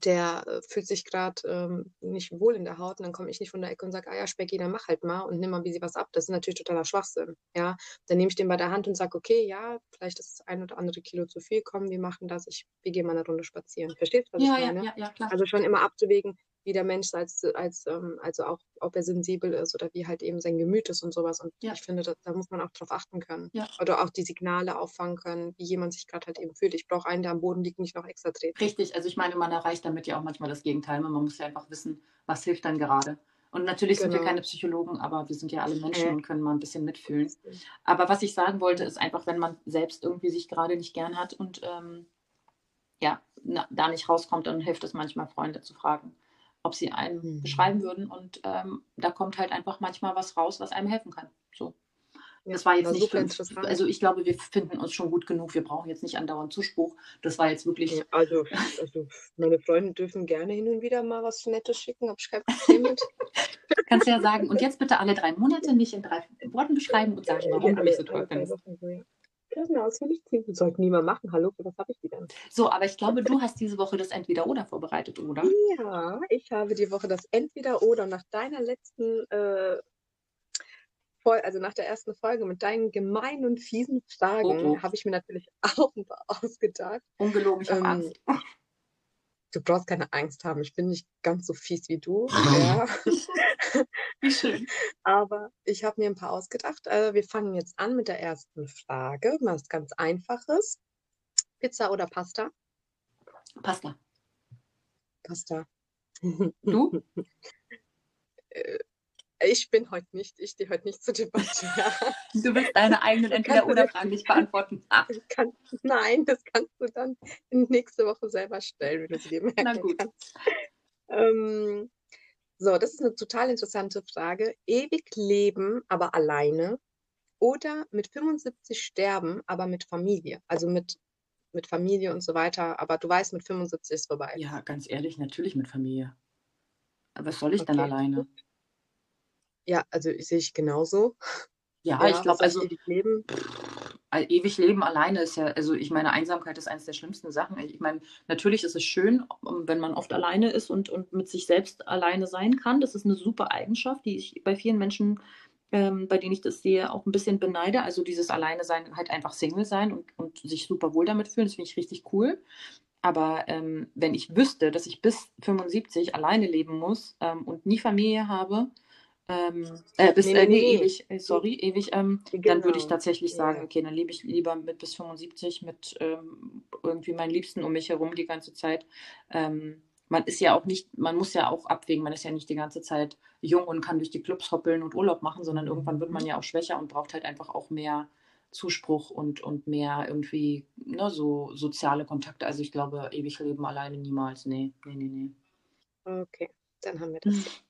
der äh, fühlt sich gerade ähm, nicht wohl in der Haut und dann komme ich nicht von der Ecke und sage, ah ja, Specki, dann mach halt mal und nimm mal wie sie was ab. Das ist natürlich totaler Schwachsinn, ja. Dann nehme ich den bei der Hand und sage, okay, ja, vielleicht ist das ein oder andere Kilo zu viel, komm, wir machen das, ich, wir gehen mal eine Runde spazieren. Verstehst du, was ja, ich meine? ja, ja, klar. Also schon immer abzuwägen, wie der Mensch als, als ähm, also auch, ob er sensibel ist oder wie halt eben sein Gemüt ist und sowas. Und Ja. ich finde, da, da muss man auch drauf achten können. Ja. Oder auch die Signale auffangen können, wie jemand sich gerade halt eben fühlt. Ich brauche einen, der am Boden liegt, nicht noch extra treten. Richtig, also ich meine, man erreicht damit ja auch manchmal das Gegenteil. Man muss ja einfach wissen, was hilft dann gerade. Und natürlich sind wir Genau. keine Psychologen, aber wir sind ja alle Menschen Äh. und können mal ein bisschen mitfühlen. Aber was ich sagen wollte, ist einfach, wenn man selbst irgendwie sich gerade nicht gern hat und ähm, ja, na, da nicht rauskommt, dann hilft es manchmal, Freunde zu fragen, ob sie einem Mhm. beschreiben würden. Und ähm, da kommt halt einfach manchmal was raus, was einem helfen kann. So. Ja, Das war jetzt war nicht interessant. also ich glaube, wir finden uns schon gut genug. Wir brauchen jetzt nicht andauernd Zuspruch. Das war jetzt wirklich Ja, also, also meine Freunde dürfen gerne hin und wieder mal was Nettes schicken, Problem mit. <laughs> Kannst du ja sagen, und jetzt bitte alle drei Monate mich in drei Worten beschreiben und sagen, warum du mich so toll findest. Na, das ich ziehen. Sollte niemand machen. Hallo, für was habe ich die denn? So, aber ich glaube, du hast diese Woche das Entweder-Oder vorbereitet, oder? Ja, ich habe die Woche das Entweder-Oder nach deiner letzten, äh, also nach der ersten Folge mit deinen gemeinen und fiesen Fragen, Oh, oh. habe ich mir natürlich <laughs> auch ein paar ausgedacht. Ungelogen, ich habe Ähm, Angst. Du brauchst keine Angst haben. Ich bin nicht ganz so fies wie du. Ja. <laughs> Wie schön. Aber ich habe mir ein paar ausgedacht. Äh, wir fangen jetzt an mit der ersten Frage. Was ganz Einfaches. Pizza oder Pasta? Pasta. Pasta. Du? <laughs> Ich bin heute nicht, ich stehe heute nicht zur Debatte. Ja. <laughs> Du willst deine eigenen <laughs> Entweder-Oder-Fragen nicht beantworten. <laughs> Ah, kann, nein, das kannst du dann nächste Woche selber stellen, wenn du sie dir merken Na gut. kannst. Ähm, so, das ist eine total interessante Frage. Ewig leben, aber alleine oder mit 75 sterben, aber mit Familie. Also mit, mit Familie und so weiter. Aber du weißt, mit 75 ist vorbei. ja, ganz ehrlich, natürlich mit Familie. Aber was soll ich denn Okay. alleine? Ja, also sehe ich genauso. Ja, ich glaube, also ewig leben. Ewig leben alleine ist ja, also ich meine, Einsamkeit ist eines der schlimmsten Sachen. Ich meine, natürlich ist es schön, um, wenn man oft alleine ist und, und mit sich selbst alleine sein kann. Das ist eine super Eigenschaft, die ich bei vielen Menschen, ähm, bei denen ich das sehe, auch ein bisschen beneide. Also dieses Alleine sein, halt einfach Single sein und, und sich super wohl damit fühlen, das finde ich richtig cool. Aber ähm, wenn ich wüsste, dass ich bis 75 alleine leben muss ähm, und nie Familie habe, ähm, äh, bis, Nee, äh, nee, nee, ewig, äh, sorry, ewig, ähm, dann würde ich Genau. tatsächlich sagen, Ja. okay, dann lebe ich lieber mit bis 75 mit ähm, irgendwie meinen Liebsten um mich herum die ganze Zeit. Ähm, man ist ja auch nicht, man muss ja auch abwägen, man ist ja nicht die ganze Zeit jung und kann durch die Clubs hoppeln und Urlaub machen, sondern irgendwann wird man ja auch schwächer und braucht halt einfach auch mehr Zuspruch und, und mehr irgendwie, ne, so soziale Kontakte. Also ich glaube, ewig leben alleine niemals. Nee, nee, nee, nee. Okay, dann haben wir das. <laughs>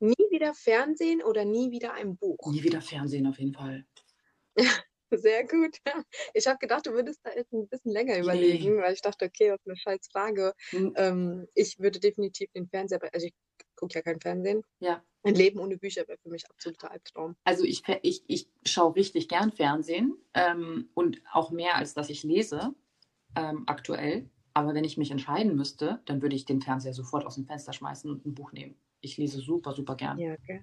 Nie wieder Fernsehen oder nie wieder ein Buch? Nie wieder Fernsehen auf jeden Fall. <laughs> Sehr gut. Ich habe gedacht, du würdest da jetzt ein bisschen länger überlegen, weil ich dachte, okay, was eine scheiß Frage. Hm, Ähm, ich würde definitiv den Fernseher, also ich gucke ja kein Fernsehen. Ja. Ein Leben ohne Bücher wäre für mich absoluter Albtraum. Also ich, ich, ich schaue richtig gern Fernsehen ähm, und auch mehr, als dass ich lese ähm, aktuell. Aber wenn ich mich entscheiden müsste, dann würde ich den Fernseher sofort aus dem Fenster schmeißen und ein Buch nehmen. Ich lese super, super gern. Ja, okay.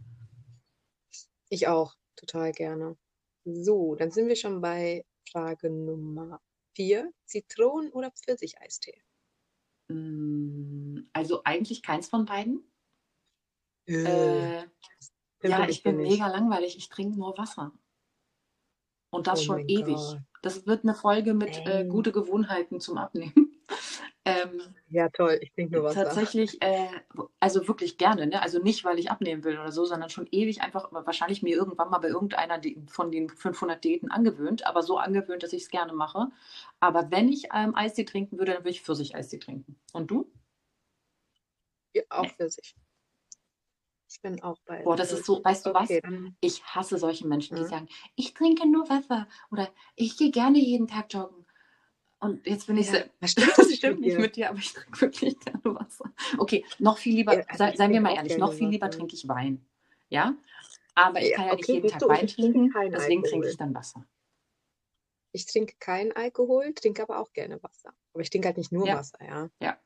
Ich auch, total gerne. So, dann sind wir schon bei Frage Nummer vier. Zitronen- oder Pfirsicheistee? Mm, Also eigentlich keins von beiden. Äh, Äh, ja, ich bin nicht. mega langweilig. Ich trinke nur Wasser. Und das Oh schon ewig. Gott. Das wird eine Folge mit äh, gute Gewohnheiten zum Abnehmen. Ähm, Ja, toll, ich trinke nur Wasser. tatsächlich, äh, also wirklich gerne. Ne? Also nicht, weil ich abnehmen will oder so, sondern schon ewig einfach, wahrscheinlich mir irgendwann mal bei irgendeiner von den 500 Diäten angewöhnt, aber so angewöhnt, dass ich es gerne mache. Aber wenn ich ähm, Eistee trinken würde, dann würde ich Pfirsich-Eistee trinken. Und du? Ja, auch Pfirsich. Ich bin auch bei Boah, das ist so, weißt du Okay, was? dann Ich hasse solche Menschen, die Mhm. sagen, ich trinke nur Wasser oder ich gehe gerne jeden Tag joggen. Und jetzt bin ich Ja, so, was stimmt das <laughs> nicht stimmt nicht mit dir, aber ich trinke wirklich gerne Wasser. Okay, noch viel lieber, Ja, also sei, seien wir trinke mal ehrlich, noch viel lieber trinke ich Wein. Ja? Aber ich kann ja nicht okay, jeden siehst Tag Wein trinke trinken, keinen deswegen trinke Alkohol. ich dann Wasser. Ich trinke keinen Alkohol, trinke aber auch gerne Wasser. Aber ich trinke halt nicht nur Ja. Wasser, ja. Ja.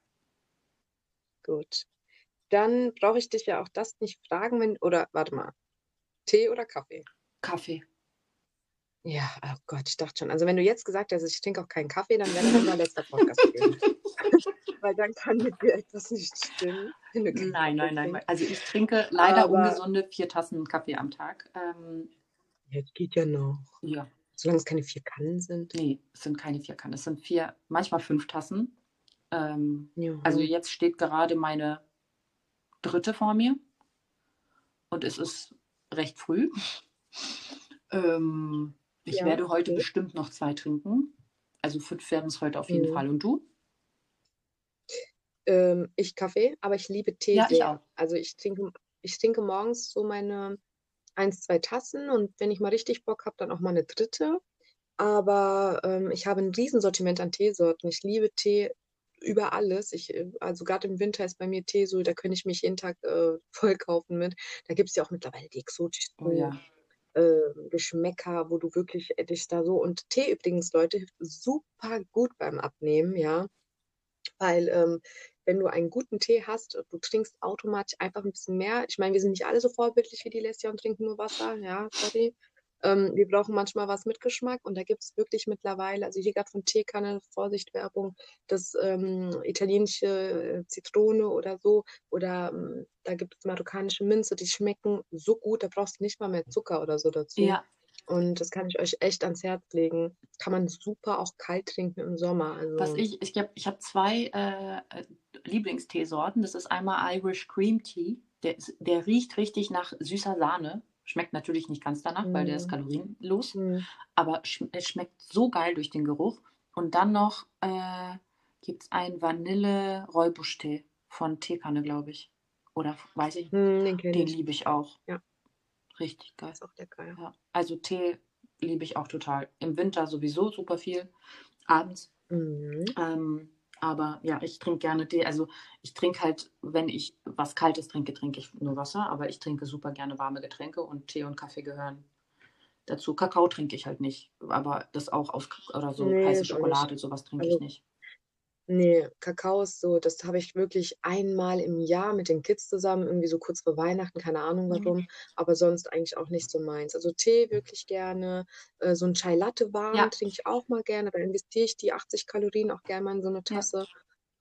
Gut. Dann brauche ich dich ja auch das nicht fragen, wenn, oder warte mal, Tee oder Kaffee? Kaffee. Ja, oh Gott, ich dachte schon. Also wenn du jetzt gesagt hättest, ich trinke auch keinen Kaffee, dann wäre das unser letzter Podcast gewesen. <laughs> Weil dann kann mit dir etwas nicht stimmen. Nein, nein, nein. Also ich trinke leider Aber- ungesunde vier Tassen Kaffee am Tag. Ähm, Jetzt geht ja noch. ja, Solange es keine vier Kannen sind. nee, es sind keine vier Kannen. Es sind vier, manchmal fünf Tassen. Ähm, Ja. Also jetzt steht gerade meine dritte vor mir und es ist recht früh. <laughs> Ähm, ich Ja, werde heute bestimmt noch zwei trinken. Also fünf werden es heute auf jeden Mhm. Fall. Und du? Ähm, ich Kaffee, aber ich liebe Tee Ja, ich sehr. auch. Also ich trinke, ich trinke morgens so meine eins, zwei Tassen und wenn ich mal richtig Bock habe, dann auch mal eine dritte. Aber ähm, ich habe ein Riesensortiment an Teesorten. Ich liebe Tee über alles. Ich, also gerade im Winter ist bei mir Tee so, da könnte ich mich jeden Tag äh, <laughs> voll kaufen mit. Da gibt es ja auch mittlerweile die exotischsten Oh ja. Äh, Geschmäcker, wo du wirklich äh, dich da so. Und Tee übrigens, Leute, hilft super gut beim Abnehmen, ja. Weil ähm, wenn du einen guten Tee hast, du trinkst automatisch einfach ein bisschen mehr. Ich meine, wir sind nicht alle so vorbildlich wie die Lesja und trinken nur Wasser, ja, sorry. Ähm, wir brauchen manchmal was mit Geschmack und da gibt es wirklich mittlerweile, also hier gerade von Teekanne, Vorsicht Werbung, das ähm, italienische äh, Zitrone oder so oder ähm, da gibt es marokkanische Minze, die schmecken so gut, da brauchst du nicht mal mehr Zucker oder so dazu. Ja, Und das kann ich euch echt ans Herz legen. Kann man super auch kalt trinken im Sommer. Also, was ich, ich habe ich hab zwei äh, äh, Lieblingsteesorten. Das ist einmal Irish Cream Tea. Der, der riecht richtig nach süßer Sahne. Schmeckt natürlich nicht ganz danach, weil der ist Mhm. kalorienlos. Hm, aber schm es schmeckt so geil durch den Geruch. Und dann noch äh, gibt es einen Vanille-Räubusch-Tee von Teekanne, glaube ich. Oder weiß ich. hm, den kenne Den ich. liebe ich auch. Ja. Richtig geil. Ist auch lecker. ja. Ja. Also Tee liebe ich auch total. Im Winter sowieso super viel. Abends. Mhm. Ähm, aber ja, ich trinke gerne Tee. Also ich trinke halt, wenn ich was Kaltes trinke, trinke ich nur Wasser. Aber ich trinke super gerne warme Getränke und Tee und Kaffee gehören dazu. Kakao trinke ich halt nicht. Aber das auch aus oder so Nee, heiße Schokolade, sowas trinke ich Also- nicht. Nee, Kakao ist so, das habe ich wirklich einmal im Jahr mit den Kids zusammen, irgendwie so kurz vor Weihnachten, keine Ahnung Mhm. warum, aber sonst eigentlich auch nicht so meins. Also Tee wirklich gerne, äh, so ein Chai Latte warm Ja. trinke ich auch mal gerne, da investiere ich die 80 Kalorien auch gerne mal in so eine Tasse.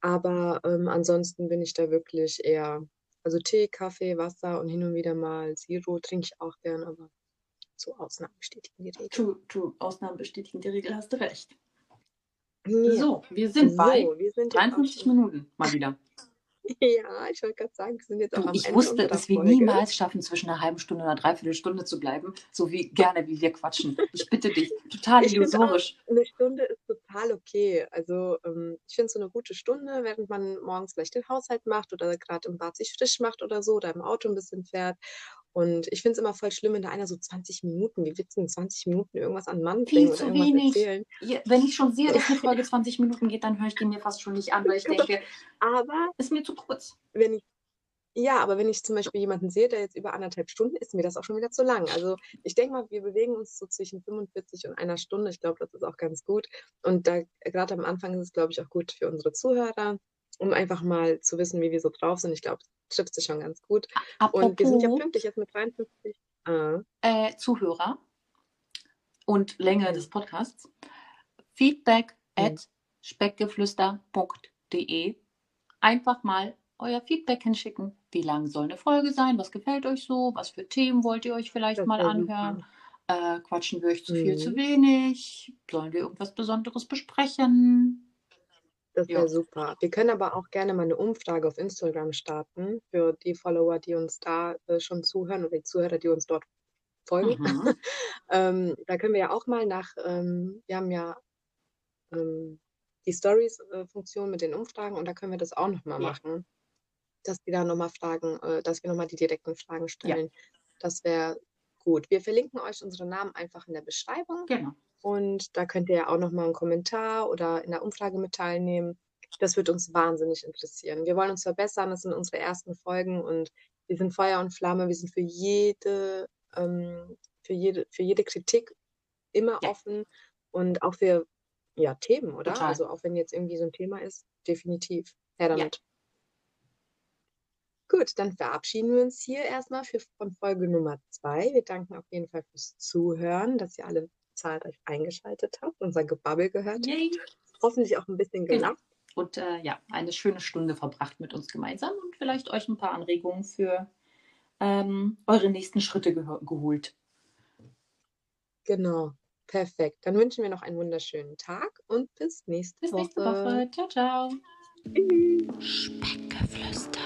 Aber ähm, ansonsten bin ich da wirklich eher, also Tee, Kaffee, Wasser und hin und wieder mal Zero trinke ich auch gern, aber so Ausnahmen bestätigen die Regel. True, true. Ausnahmen bestätigen die Regel, hast du recht. Ja. So, wir sind bei So, wir sind jetzt auch 53 schon- Minuten mal wieder. <laughs> Ja, ich wollte gerade sagen, wir sind jetzt auch Du, am ich Ende wusste, dass wir Folge. niemals schaffen, zwischen einer halben Stunde und einer Dreiviertelstunde zu bleiben, so wie gerne wie wir quatschen. Ich bitte dich, <laughs> total Ich finde auch, illusorisch. eine Stunde ist total okay. Also ähm, ich finde so eine gute Stunde, während man morgens vielleicht den Haushalt macht oder gerade im Bad sich frisch macht oder so oder im Auto ein bisschen fährt. Und ich finde es immer voll schlimm, wenn da einer so 20 Minuten, wie in 20 Minuten irgendwas an Mann Viel zu wenig. Ja, wenn ich schon sehe, dass eine Folge <laughs> 20 Minuten geht, dann höre ich die mir fast schon nicht an, weil ich <laughs> denke, Aber ist mir zu kurz. wenn ich Ja, aber wenn ich zum Beispiel jemanden sehe, der jetzt über anderthalb Stunden, ist mir das auch schon wieder zu lang. Also ich denke mal, wir bewegen uns so zwischen 45 und einer Stunde. Ich glaube, das ist auch ganz gut. Und da gerade am Anfang ist es, glaube ich, auch gut für unsere Zuhörer, um einfach mal zu wissen, wie wir so drauf sind. Ich glaube, trifft sich schon ganz gut. Apropos, Und wir sind ja pünktlich jetzt mit 53. Ah, äh, Zuhörer und Länge des Podcasts. Feedback Mhm. at speckgeflüster.de. Einfach mal euer Feedback hinschicken. Wie lang soll eine Folge sein? Was gefällt euch so? Was für Themen wollt ihr euch vielleicht das mal anhören? Äh, quatschen wir euch zu viel, zu Mhm. wenig? Sollen wir irgendwas Besonderes besprechen? Das Ja. wäre super. Wir können aber auch gerne mal eine Umfrage auf Instagram starten für die Follower, die uns da äh, schon zuhören oder die Zuhörer, die uns dort folgen. Mhm. <laughs> Ähm, da können wir ja auch mal nach, ähm, wir haben ja ähm, die Stories-Funktion mit den Umfragen und da können wir das auch nochmal Ja. machen, dass die da nochmal Fragen, äh, dass wir nochmal die direkten Fragen stellen. Das wäre gut. Wir verlinken euch unsere Namen einfach in der Beschreibung. Genau. Und da könnt ihr ja auch nochmal einen Kommentar oder in der Umfrage mit teilnehmen. Das wird uns wahnsinnig interessieren. Wir wollen uns verbessern. Das sind unsere ersten Folgen und wir sind Feuer und Flamme. Wir sind für jede, ähm, für jede, für jede Kritik immer Ja. offen und auch für ja, Themen, oder? Total. Also auch wenn jetzt irgendwie so ein Thema ist, definitiv. Her Ja. damit. Gut, dann verabschieden wir uns hier erstmal für, von Folge Nummer zwei. Wir danken auf jeden Fall fürs Zuhören, dass ihr alle zahlreich eingeschaltet habt, unser Gebabbel gehört Yay. habt. Hoffentlich auch ein bisschen Genau. gelacht. Und äh, ja, eine schöne Stunde verbracht mit uns gemeinsam und vielleicht euch ein paar Anregungen für ähm, eure nächsten Schritte geho- geholt. Genau, perfekt. Dann wünschen wir noch einen wunderschönen Tag und bis nächste Bis Woche. nächste Woche. Ciao, ciao. Tschüss. Speckgeflüster.